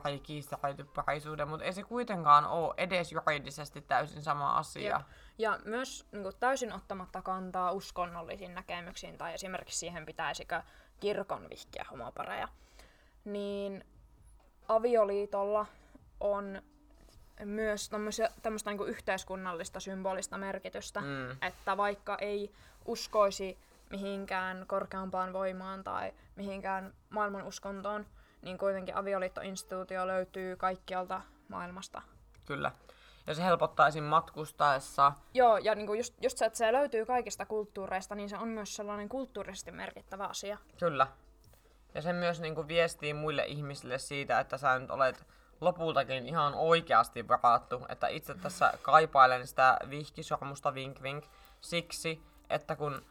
parisuuden, mutta ei se kuitenkaan ole edes juridisesti täysin sama asia. Jep. Ja myös niin kuin, täysin ottamatta kantaa uskonnollisiin näkemyksiin tai esimerkiksi siihen pitäisikö kirkon vihkiä homopareja, niin avioliitolla on myös tämmöistä niin yhteiskunnallista symbolista merkitystä, Mm. että vaikka ei uskoisi mihinkään korkeampaan voimaan tai mihinkään maailman uskontoon, niin kuitenkin avioliittoinstituutio löytyy kaikkialta maailmasta. Kyllä. Ja se helpottaisi matkustaessa. Joo, ja niinku just, just se, että se löytyy kaikista kulttuureista, niin se on myös sellainen kulttuurisesti merkittävä asia. Kyllä. Ja se myös niinku viestii muille ihmisille siitä, että sä nyt olet lopultakin ihan oikeasti varattu. Että itse tässä kaipailen sitä vihkisormusta vink vink siksi, että kun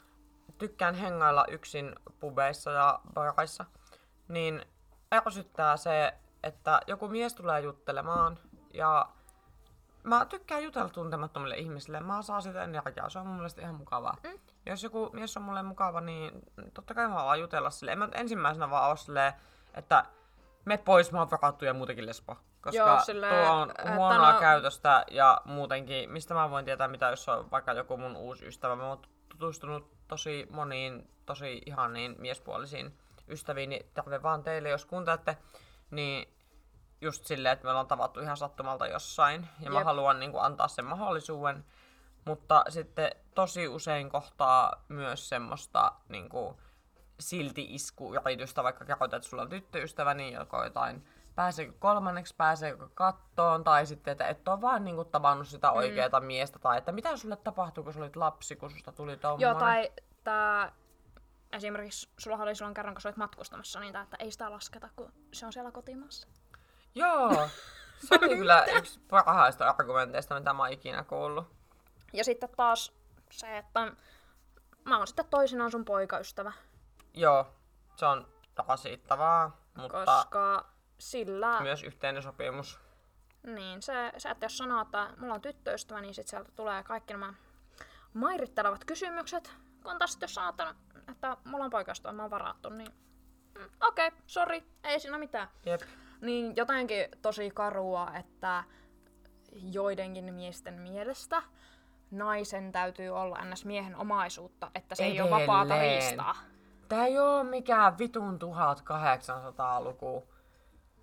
tykkään hengailla yksin pubeissa ja baraissa, niin ärsyttää se, että joku mies tulee juttelemaan ja mä tykkään jutella tuntemattomille ihmisille. Mä saan sitä energiaa, se on mun mielestä ihan mukavaa. Mm. Jos joku mies on mulle mukava, niin totta kai mä vaan jutella sille. En mä ensimmäisenä vaan ole silleen, että me pois, mä oon varattu ja muutenkin lesbo. Koska Joo, silleen, tuo on huonoa no- käytöstä ja muutenkin, mistä mä voin tietää, mitä jos on vaikka joku mun uusi ystävä. Mä oon tutustunut tosi moniin, tosi ihaniin miespuolisiin ystäviin, niin terve vaan teille, jos kuuntelette, niin just silleen, että me ollaan tavattu ihan sattumalta jossain, ja mä Jep. haluan niin kuin, antaa sen mahdollisuuden, mutta sitten tosi usein kohtaa myös semmoista niin kuin, silti iskuyritystä, vaikka kerroit, että sulla on tyttöystävä, niin joko jotain pääseekö kolmanneksi, pääseekö kattoon, tai sitten, että et ole vaan niinku tavannut sitä Mm. oikeaa miestä, tai että mitä sulle tapahtui, kun sä olit lapsi, kun susta tuli tommonen. Joo, tai tää, esimerkiksi sulla oli silloin kerran, kun sä olit matkustamassa, niin tää, että ei sitä lasketa, kun se on siellä kotimaassa. Joo, se oli kyllä yksi parhaista argumenteista, mitä mä oon ikinä kuullut. Ja sitten taas se, että mä oon sitten toisinaan sun poikaystävä, Joo, se on rasittavaa, mutta koska sillä... myös yhteinen sopimus. Niin, se, se, että jos sanoo, että mulla on tyttöystävä, niin sit sieltä tulee kaikki nämä mairittelevat kysymykset. Kun taas jos sanoo, että, että mulla on poikaystävä, mä oon varattu, niin mm, okei, okay, sori, ei siinä mitään. Jep. Niin jotenkin tosi karua, että joidenkin miesten mielestä naisen täytyy olla ns. miehen omaisuutta, että se ei ole vapaata Edelleen. riistaa. Tää ei oo mikään vitun 1800-luku.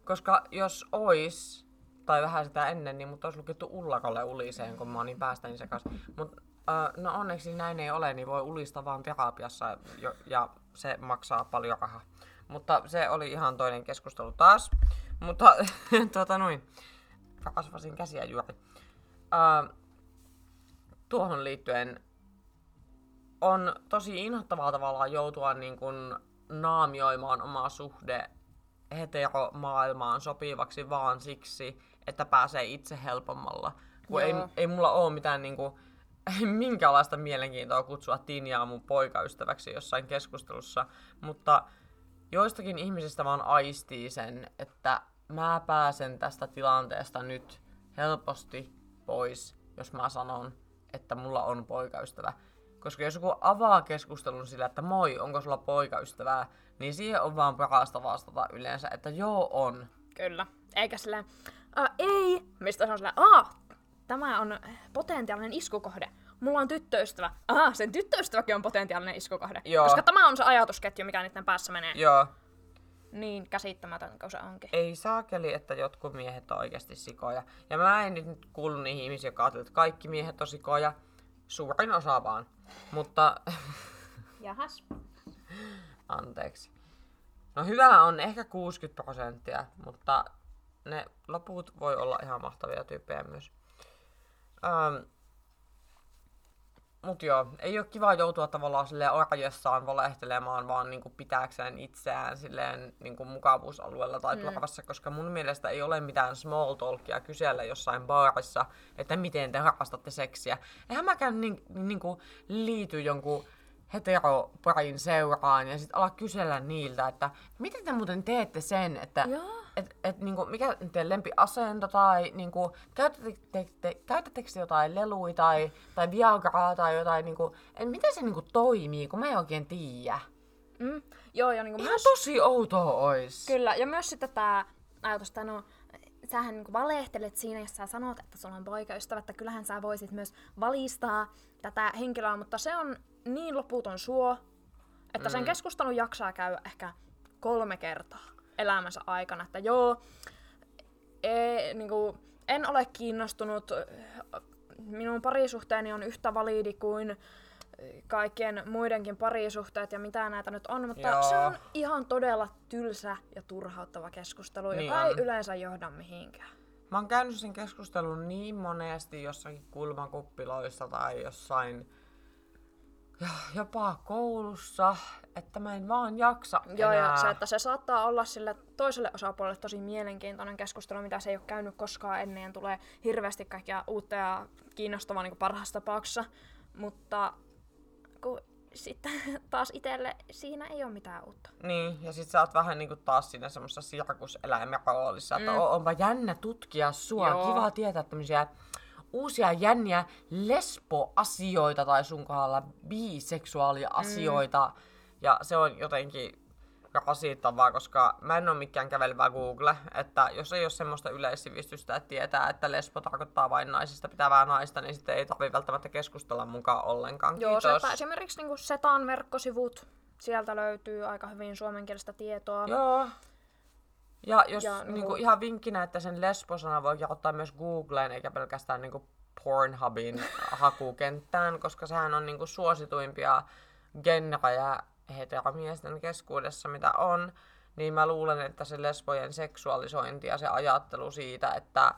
Koska jos ois, tai vähän sitä ennen, niin mut olisi lukittu ullakolle uliseen, kun mä oon niin päästäni sekas. Mut äh, no onneksi näin ei ole, niin voi ulista vaan terapiassa jo, ja se maksaa paljon rahaa. Mutta se oli ihan toinen keskustelu taas. Mutta tuota noin, kasvasin käsiä juuri. Äh, tuohon liittyen on tosi inhottavaa tavallaan joutua niin kuin naamioimaan oma suhde heteromaailmaan sopivaksi vaan siksi, että pääsee itse helpommalla. Kun ei, Joo. ei mulla ole mitään niin kuin, minkäänlaista mielenkiintoa kutsua Tinjaa mun poikaystäväksi jossain keskustelussa, mutta joistakin ihmisistä vaan aistii sen, että mä pääsen tästä tilanteesta nyt helposti pois, jos mä sanon, että mulla on poikaystävä. Koska jos joku avaa keskustelun sillä, että moi, onko sulla poikaystävää, niin siihen on vaan parasta vastata yleensä, että joo on. Kyllä. Eikä silleen, "Ä, ei, mistä se on silleen, aa, tämä on potentiaalinen iskukohde. Mulla on tyttöystävä. Aha, sen tyttöystäväkin on potentiaalinen iskukohde. Joo. Koska tämä on se ajatusketju, mikä niiden päässä menee. Joo, Niin käsittämätön kuin se onkin. ei saakeli, että jotkut miehet on oikeasti sikoja. Ja mä en nyt kuulu niihin ihmisiin, jotka ajattelee, että kaikki miehet on sikoja. Suurin osa vaan. Mutta Jahas. Anteeksi. No hyvä on ehkä 60 prosenttia, mutta ne loput voi olla ihan mahtavia tyyppejä myös. Ähm, mut joo, ei ole kiva joutua tavallaan silleen arjessaan valehtelemaan vaan niinku pitääkseen itseään silleen niinku mukavuusalueella tai mm. turvassa, koska mun mielestä ei ole mitään small talkia kysellä jossain baarissa, että miten te harrastatte seksiä. Eihän mäkään niin, niinku liity jonkun heteroparin seuraan ja sitten ala kysellä niiltä, että miten te muuten teette sen, että Joo. Et, et, niinku, mikä teidän lempiasento tai niinku, käytättekö te, te, käytättekö te jotain leluja tai, tai viagraa tai jotain, niinku, et miten se niinku toimii, kun mä en oikein tiedä. Mm. Joo, ja niinku Ihan myös... tosi outoa ois. Kyllä, ja myös sitten tämä ajatus, että no, sähän niinku valehtelet siinä, jos sä sanot, että sulla on poikaystävä, että kyllähän sä voisit myös valistaa tätä henkilöä, mutta se on niin loputon suo, että sen keskustelun jaksaa käydä ehkä kolme kertaa elämänsä aikana, että joo, e, niinku, en ole kiinnostunut, minun parisuhteeni on yhtä validi kuin kaikkien muidenkin parisuhteet ja mitä näitä nyt on, mutta Joo. se on ihan todella tylsä ja turhauttava keskustelu, Niin joka ei on. yleensä johda mihinkään. Mä oon käynyt sen keskustelun niin monesti jossakin kulmakuppiloissa tai jossain ja jopa koulussa, että mä en vaan jaksa Joo, enää. ja se, että se saattaa olla sille toiselle osapuolelle tosi mielenkiintoinen keskustelu, mitä se ei ole käynyt koskaan ennen, ja tulee hirveästi kaikkia uutta ja kiinnostavaa niin parhaassa tapauksessa, mutta kun sitten taas itselle siinä ei ole mitään uutta. Niin, ja sit sä oot vähän niinku taas siinä semmoisessa sirkuseläimen roolissa, että mm. onpa jännä tutkia sua, Joo. kiva tietää tämmöisiä uusia jänniä lesbo-asioita tai sun kohdalla biseksuaalia-asioita. Mm. Ja se on jotenkin rasittavaa, koska mä en ole mikään kävelevä Google, että jos ei ole semmoista yleissivistystä, että tietää, että lesbo tarkoittaa vain naisista pitävää naista, niin sitten ei tarvitse välttämättä keskustella mukaan ollenkaan. Joo, se, Kiitos. että esimerkiksi niin Setan verkkosivut, sieltä löytyy aika hyvin suomenkielistä tietoa. Joo. Ja jos Ja ja, niinku- niinku, ihan vinkkinä, että sen lesbosana voi ottaa myös Googleen, eikä pelkästään niinku Pornhubin hakukenttään, koska sehän on niinku suosituimpia genrejä heteromiesten keskuudessa, mitä on. niin mä luulen, että se lesbojen seksuaalisointi ja se ajattelu siitä, että,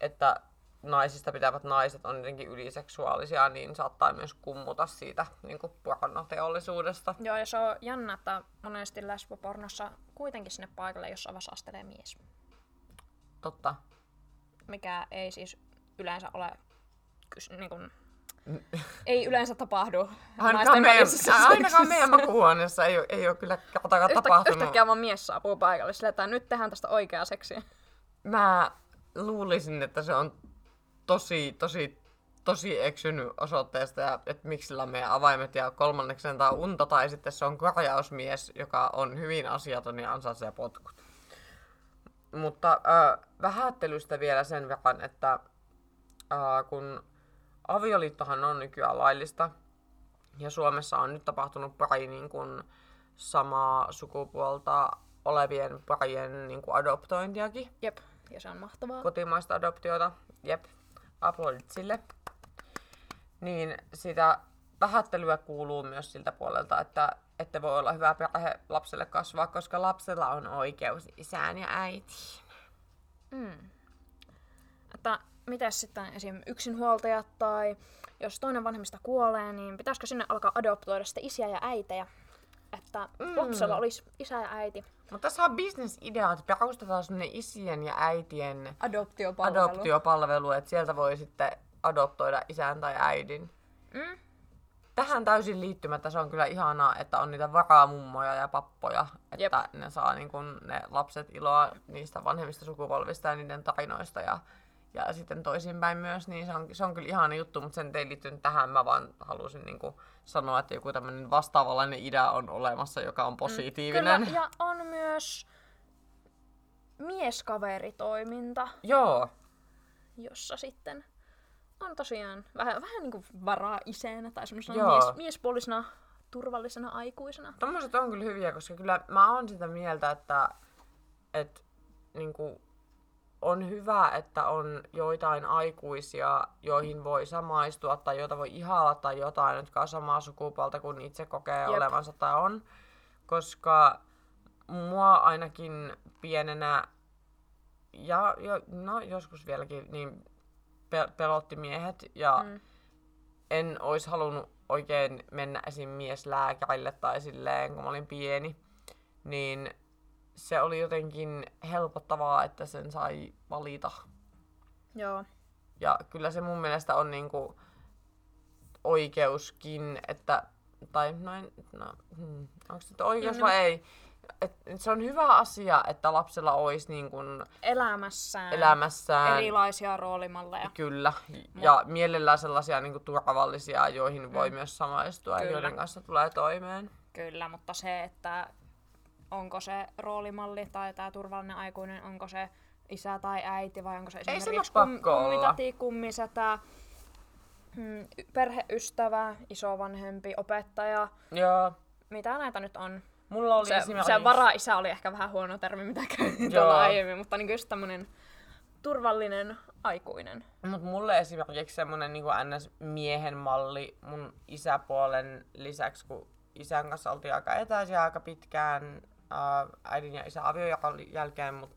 että naisista pitävät naiset on jotenkin yliseksuaalisia, niin saattaa myös kummuta siitä niin kuin pornoteollisuudesta. Joo, ja se on jännä, että monesti lesbopornossa kuitenkin sinne paikalle jossain vaiheessa astelee mies. Totta. Mikä ei siis yleensä ole kys- niin kuin, ei yleensä tapahdu Ainakaan naisten meidän, ainakaan meidän makuuhuoneessa ei, ole- ei ole kyllä katakaan Yhtä, tapahtunut. yhtäkkiä vaan mies saapuu paikalle sillä, että nyt tehdään tästä oikeaa seksiä. Mä luulisin, että se on tosi, tosi, tosi eksynyt osoitteesta, ja että miksi sillä on meidän avaimet, ja kolmanneksi tämä on unta, tai sitten se on korjausmies, joka on hyvin asiaton ja ansaitsee potkut. Mutta äh, vähättelystä vielä sen verran, että äh, kun avioliittohan on nykyään laillista, ja Suomessa on nyt tapahtunut pari niin kuin, samaa sukupuolta olevien parien niin kuin adoptointiakin Jep, ja se on mahtavaa. kotimaista adoptiota. Jep, aplodit sille. Niin sitä vähättelyä kuuluu myös siltä puolelta, että, että voi olla hyvä perhe lapselle kasvaa, koska lapsella on oikeus isään ja äitiin. Mm. Että mitäs sitten esim. yksinhuoltajat tai jos toinen vanhemmista kuolee, niin pitäisikö sinne alkaa adoptoida sitten isiä ja äitejä? Että mm. lapsella olisi isä ja äiti. Mutta tässä on bisnesidea, että perustetaan semmonen isien ja äitien Adoptiopalvelu. adoptiopalvelu, että sieltä voi sitten adoptoida isän tai äidin. Mm. Tähän täysin liittymättä se on kyllä ihanaa, että on niitä varamummoja ja pappoja, että. Jep. ne saa niin kun, ne lapset iloa niistä vanhemmista sukupolvista ja niiden tarinoista ja, ja sitten toisinpäin myös, niin se on, se on kyllä ihana juttu, mutta sen ei liittynyt tähän, mä vaan halusin niin kuin sanoa, että joku tämmöinen vastaavanlainen idea on olemassa, joka on positiivinen. Kyllä, ja on myös mieskaveritoiminta, Joo, jossa sitten on tosiaan vähän, vähän niin kuin varaa isänä tai semmoisena mies, miespuolisena turvallisena aikuisena. Tommoset on kyllä hyviä, koska kyllä mä oon sitä mieltä, että, että niinku, on hyvä, että on joitain aikuisia, joihin voi samaistua tai joita voi ihailla tai jotain, jotka on samaa sukupuolta kuin itse kokee Jep. Olevansa tai on. Koska mua ainakin pienenä ja jo, no, joskus vieläkin niin pe- pelotti miehet ja Mm. en olisi halunnut oikein mennä esim. mieslääkärille tai silleen, kun mä olin pieni, niin se oli jotenkin helpottavaa, että sen sai valita. Joo. Ja kyllä se mun mielestä on niinku oikeuskin, että, tai noin, no, hmm, onko se nyt oikeus No, vai ei? Et, se on hyvä asia, että lapsella olisi niin kuin Elämässään elämässään erilaisia roolimalleja. Kyllä, ja mielellään sellaisia niin kuin, turvallisia, joihin voi myös samaistua ja Kyllä. joiden kanssa tulee toimeen. Kyllä, mutta se, että onko se roolimalli tai tämä turvallinen aikuinen, onko se isä tai äiti vai onko se Ei esimerkiksi ole pakko olla. kummitati, kummisetä, mm, perheystävä, isovanhempi, opettaja, Joo, mitä näitä nyt on. mulla oli Se, esimerkiksi... se vara-isä oli ehkä vähän huono termi, mitä käytin tuolla aiemmin, mutta niin just tämmönen turvallinen aikuinen. Mut mulle esimerkiksi semmonen niin NS-miehen malli mun isäpuolen lisäksi, kun isän kanssa oltiin aika etäisiä aika pitkään ää, äidin ja isän aviojaon jälkeen, mut,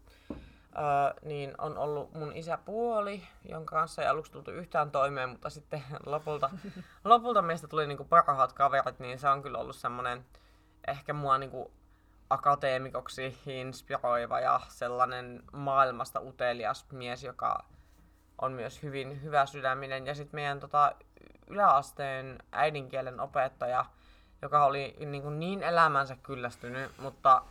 ää, niin on ollut mun isäpuoli, jonka kanssa ei aluksi tultu yhtään toimeen, mutta sitten lopulta, lopulta meistä tuli niinku parhaat kaverit, niin se on kyllä ollut semmonen ehkä mua niinku akateemikoksi inspiroiva ja sellainen maailmasta utelias mies, joka on myös hyvin hyvä sydäminen. Ja sitten meidän tota, yläasteen äidinkielen opettaja, joka oli niin, kuin niin elämänsä kyllästynyt, mutta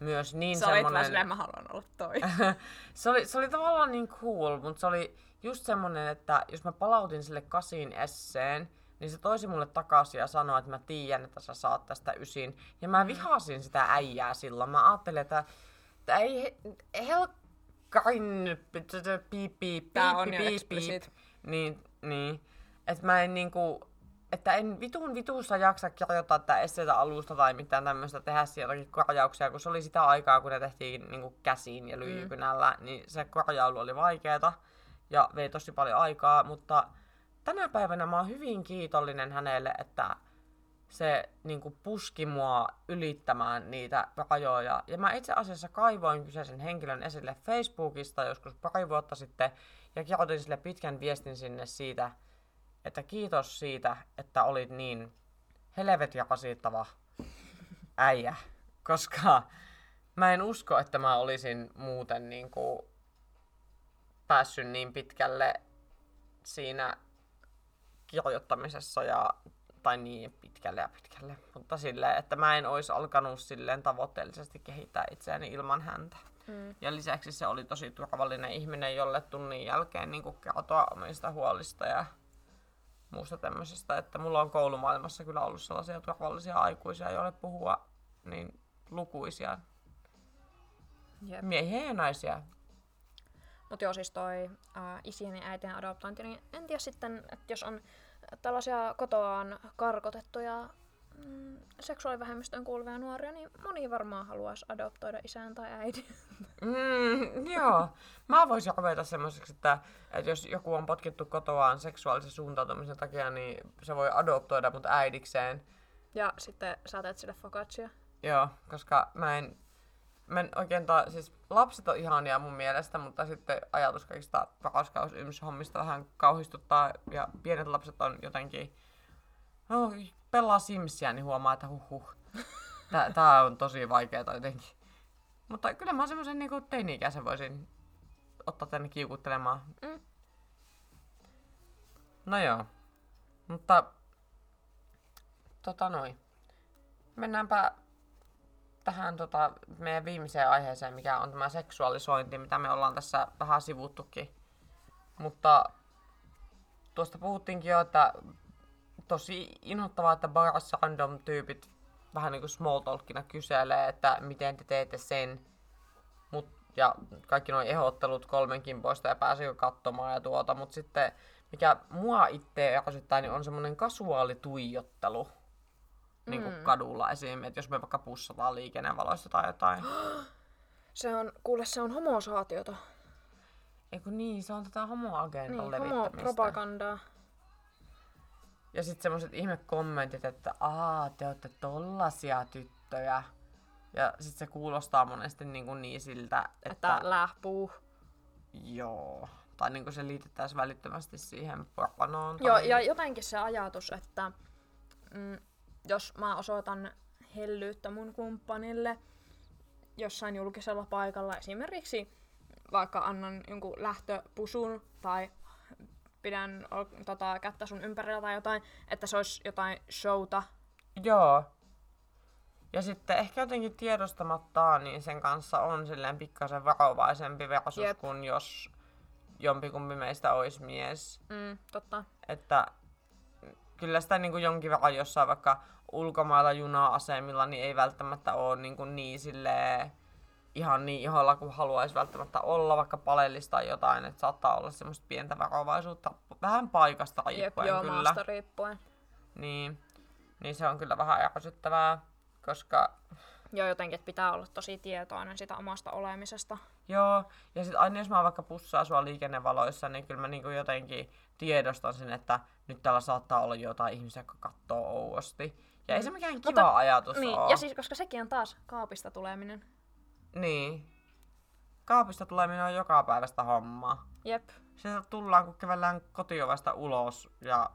myös niin Sä olit vaan semmoinen... mä haluan olla toi. se, oli, se oli tavallaan niin cool, mutta se oli just semmonen, että jos mä palautin sille kasin esseen, niin se toisi mulle takaisin ja sanoi, että mä tiedän, että sä saat tästä ysin. Ja Mm. mä vihasin sitä äijää silloin. Mä ajattelin, että, että ei he- helkkarin piip piip piip on jo piip piip. Niin, niin. Että mä en niinku, että en vitun vitussa jaksa kirjoittaa tätä esseitä alusta tai mitään tämmöistä, tehdä sieltäkin korjauksia, kun se oli sitä aikaa, kun ne tehtiin niinku käsiin ja lyijykynällä, mm. niin se korjailu oli vaikeeta ja vei tosi paljon aikaa, mutta tänä päivänä mä oon hyvin kiitollinen hänelle, että se niin kuin puski mua ylittämään niitä rajoja. Ja mä itse asiassa kaivoin kyseisen henkilön esille Facebookista joskus pari vuotta sitten ja kirjoitin sille pitkän viestin sinne siitä, että kiitos siitä, että olit niin helvetin rasittava äijä. Koska mä en usko, että mä olisin muuten niin kuin päässyt niin pitkälle siinä kirjoittamisessa ja tai niin pitkälle ja pitkälle, mutta silleen, että mä en olisi alkanut silleen tavoitteellisesti kehittää itseäni ilman häntä. Mm. Ja lisäksi se oli tosi turvallinen ihminen, jolle tunnin jälkeen niin kertoa omista huolista ja muusta tämmöisestä, että mulla on koulumaailmassa kyllä ollut sellaisia turvallisia aikuisia, joille puhua niin lukuisia Jep. miehiä ja naisia. Mutta joo, siis toi ää, isien ja äitien adoptointi, niin en tiedä sitten, että jos on tällaisia kotoaan karkotettuja mm, seksuaalivähemmistöön kuuluvia nuoria, niin moni varmaan haluaisi adoptoida isän tai äidin. Mm, joo. Mä voisin ruveta semmoiseksi, että, että jos joku on potkittu kotoaan seksuaalisen suuntautumisen takia, niin se voi adoptoida mut äidikseen. Ja sitten sä teet sille focaccia. Joo, koska mä en, mä en oikein ta- siis lapset on ihania mun mielestä, mutta sitten ajatus kaikista raskausyms-hommista vähän kauhistuttaa ja pienet lapset on jotenkin, no, pelaa Simsia, niin huomaa, että huh huh. Tää, tää on tosi vaikeaa jotenkin. Mutta kyllä mä semmoisen niinku teini-ikäisen voisin ottaa tänne kiukuttelemaan. Mm. No joo. Mutta tota noin. Mennäänpä tähän tota, meidän viimeiseen aiheeseen, mikä on tämä seksuaalisointi, mitä me ollaan tässä vähän sivuttukin. Mutta tuosta puhuttiinkin jo, että tosi inhottavaa, että barassa random tyypit vähän niin kuin small talkina kyselee, että miten te teette sen. Mut, ja kaikki nuo ehdottelut kolmenkin poista ja pääsikö katsomaan ja tuota, mutta sitten mikä mua itse ärsyttää, niin on semmoinen kasuaalituijottelu niin kuin Mm. kadulla esim. Että jos me vaikka pussataan liikennevaloissa tai jotain. Se on, kuule, se on homosaatiota. Eikö niin, se on tätä homoagendan Niin, levittämistä. homopropagandaa. Ja sitten semmoiset ihme kommentit, että aa, te olette tollasia tyttöjä. Ja sitten se kuulostaa monesti niin, kuin niin siltä, että, Että lähpuu. joo. Tai niin kuin se liitettäisiin välittömästi siihen pornoon. Joo, tai... ja jotenkin se ajatus, että mm, jos mä osoitan hellyyttä mun kumppanille jossain julkisella paikalla, esimerkiksi vaikka annan jonkun lähtöpusun tai pidän ol- tota, kättä sun ympärillä tai jotain, että se olisi jotain showta. Joo. Ja sitten ehkä jotenkin tiedostamattaan, niin sen kanssa on silleen pikkasen varovaisempi versus Jep. kuin jos jompikumpi meistä olisi mies. Mm, totta. Että kyllä sitä niin kuin jonkin verran jossain vaikka ulkomailla juna-asemilla, niin ei välttämättä ole niin, kuin niin silleen, ihan niin iholla kuin haluaisi välttämättä olla, vaikka palellista tai jotain, että saattaa olla semmoista pientä varovaisuutta, vähän paikasta Jep, riippuen joo, kyllä. maasta riippuen. Niin, niin se on kyllä vähän ärsyttävää, koska Joo, jotenkin, että pitää olla tosi tietoinen sitä omasta olemisesta. Joo, ja sitten aina jos mä vaikka pussaan sua liikennevaloissa, niin kyllä mä niinku jotenkin tiedostan sen, että nyt täällä saattaa olla jotain ihmisiä, jotka katsoo ouosti. Ja ei se mikään kiva Mutta- ajatus Niin, oo. ja siis koska sekin on taas kaapista tuleminen. Niin. Kaapista tuleminen on joka päivästä hommaa. Jep. Sieltä tullaan, kun kävellään kotiovesta ulos ja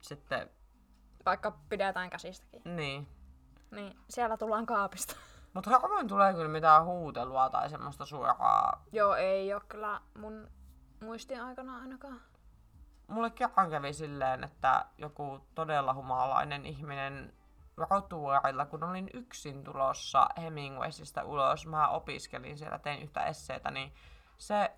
sitten, Vaikka pidetään käsistäkin. niin. Niin, siellä tullaan kaapista. Mutta harvoin tulee kyllä mitään huutelua tai semmoista suoraa. Joo, ei ole kyllä mun muistin aikana ainakaan. Mulle kerran kävi silleen, että joku todella humalainen ihminen rotuaarilla, kun olin yksin tulossa Hemingwaysista ulos, mä opiskelin siellä, tein yhtä esseetä, niin se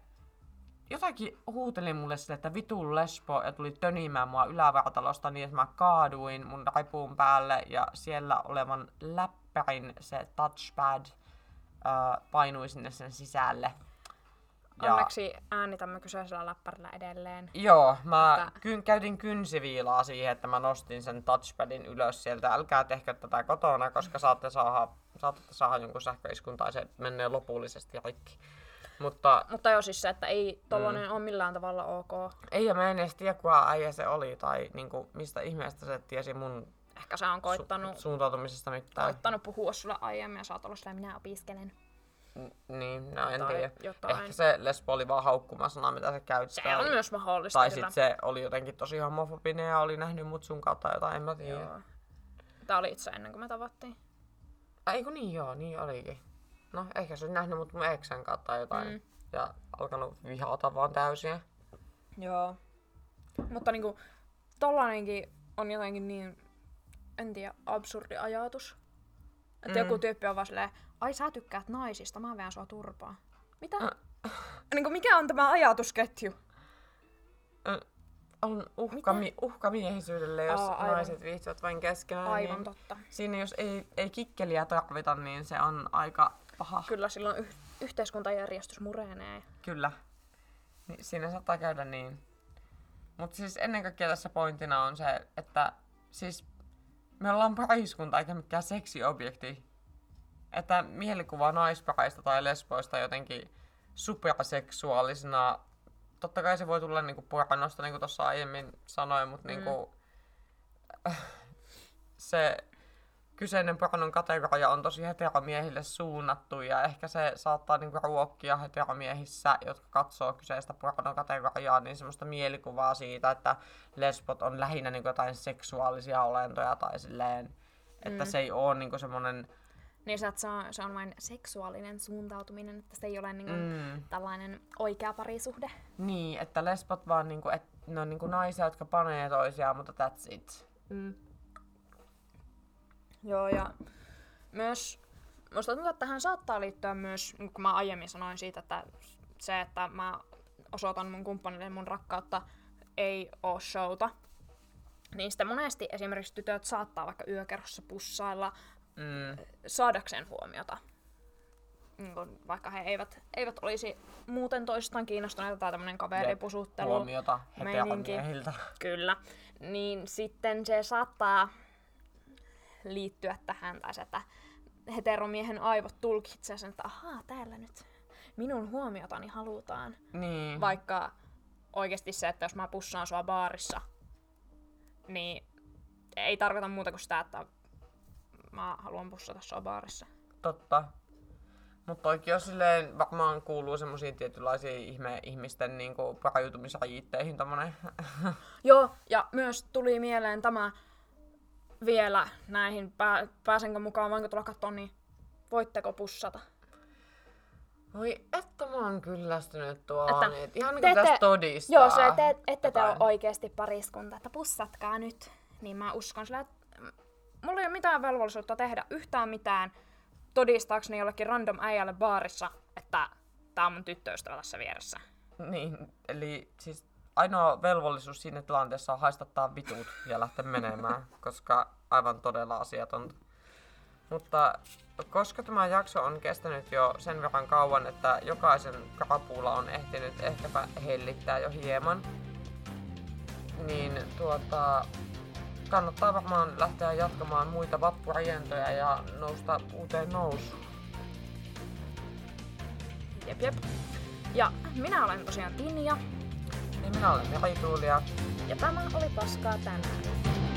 jotakin huuteli mulle sille, että vitun lesbo, ja tuli tönimään mua ylävartalosta niin, että mä kaaduin mun raipuun päälle, ja siellä olevan läppärin se touchpad ää, painui sinne sen sisälle. Onneksi äänitämme kyseisellä läppärillä edelleen. Joo, mä Että- kyn, käytin kynsiviilaa siihen, että mä nostin sen touchpadin ylös sieltä. Älkää tehkö tätä kotona, koska saatte saada, saatatte saada jonkun sähköiskun tai se menee lopullisesti rikki. Mutta Mutta joo, siis se, että ei tollanen mm. ole millään tavalla ok. ei, ja mä en edes tiedä, kuka äijä se oli tai niinku, mistä ihmeestä se tiesi mun Ehkä se on koittanut, su- suuntautumisesta mitään. koittanut puhua sulle aiemmin ja sä oot ollut silleen, minä opiskelen. Niin, no en Tai tiedä. jotain. Ehkä se lesbo oli vaan haukkumasana, mitä se käytti. Se on myös mahdollista Tai kyllä. sit se oli jotenkin tosi homofobinen ja oli nähnyt mut sun kautta jotain, en mä tiedä. Joo. Tää oli itse ennen kuin me tavattiin. Ei kun niin joo, niin olikin. No ehkä se oli nähnyt mut mun eksän kautta jotain. Mm. Ja alkanut vihata vaan täysin. Joo. Mutta niinku, tollanenkin on jotenkin niin, en tiedä, absurdi ajatus. Että Mm. joku tyyppi on vaan silleen, ai sä tykkäät naisista, mä veän sua turpaa. Mitä? niinku, mikä on tämä ajatusketju? Ö, On uhkami, uhkamiehisyydelle, jos Aa, aivan. naiset viihtyvät vain keskenään. Aivan niin totta. Siinä jos ei, ei kikkeliä tarvita, niin se on aika paha. Kyllä silloin yh- yhteiskuntajärjestys murenee. Kyllä. Niin siinä saattaa käydä niin. Mutta siis ennen kaikkea tässä pointtina on se, että siis me ollaan pariskunta eikä mikään seksiobjekti. Että mielikuva naispareista tai lesboista jotenkin superseksuaalisena. Totta kai se voi tulla niinku pornosta, niin kuin tuossa aiemmin sanoin, mutta Mm. niinku, se kyseinen pornon kategoria on tosi heteromiehille suunnattu ja ehkä se saattaa niinku ruokkia heteromiehissä, jotka katsoo kyseistä pornokategoriaa, niin semmoista mielikuvaa siitä, että lesbot on lähinnä niinku jotain seksuaalisia olentoja tai silleen, että Mm. se ei ole niinku semmoinen... Niin se, että se on, se on vain seksuaalinen suuntautuminen, että se ei ole niinku Mm, tällainen oikea parisuhde. niin, että lesbot vaan niinku, et, ne on niinku naisia, jotka panee toisiaan, mutta that's it. Mm. Joo, ja myös musta tuntuu, että tähän saattaa liittyä myös, niin kun mä aiemmin sanoin siitä, että se, että mä osoitan mun kumppanille mun rakkautta, ei oo showta. Niin sitten monesti esimerkiksi tytöt saattaa vaikka yökerhossa pussailla Mm, saadakseen huomiota. Niin kun vaikka he eivät, eivät olisi muuten toisistaan kiinnostuneita tai tämmönen kaveripusuttelu. huomiota meininki. heteromiehiltä. Kyllä. Niin sitten se saattaa liittyä tähän, tai se, että heteromiehen aivot tulkitsee sen, että ahaa, täällä nyt minun huomiotani halutaan. Niin. Vaikka oikeasti se, että jos mä pussaan sua baarissa, niin ei tarkoita muuta kuin sitä, että mä haluan pussata sua baarissa. Totta. Mutta toikin on silleen, varmaan kuuluu semmoisiin tietynlaisiin ihme, ihmisten niinku paraytumisrajiitteihin tommonen. Joo, ja myös tuli mieleen tämä vielä näihin, pää, pääsenkö mukaan, voinko tulla katsoa, niin voitteko pussata? Voi, että mä oon kyllästynyt tuohon. Että Että, et ihan ette- pitäis todistaa. Joo, se, te, ette te ole oikeasti pariskunta, että pussatkaa nyt. Niin mä uskon sillä, että mulla ei ole mitään velvollisuutta tehdä yhtään mitään todistaakseni jollekin random äijälle baarissa, että tää on mun tyttöystävä tässä vieressä. Niin, eli siis ainoa velvollisuus siinä tilanteessa on haistattaa vitut ja lähteä menemään, koska aivan todella asiatonta. Mutta koska tämä jakso on kestänyt jo sen verran kauan, että jokaisen krapuula on ehtinyt ehkäpä hellittää jo hieman, niin tuota, kannattaa varmaan lähteä jatkamaan muita vappurajentoja ja nousta uuteen nousuun. Jep, jep. Ja minä olen tosiaan Tinja, Niin minä olen Merituulia. ja tämä oli Paskaa tänään.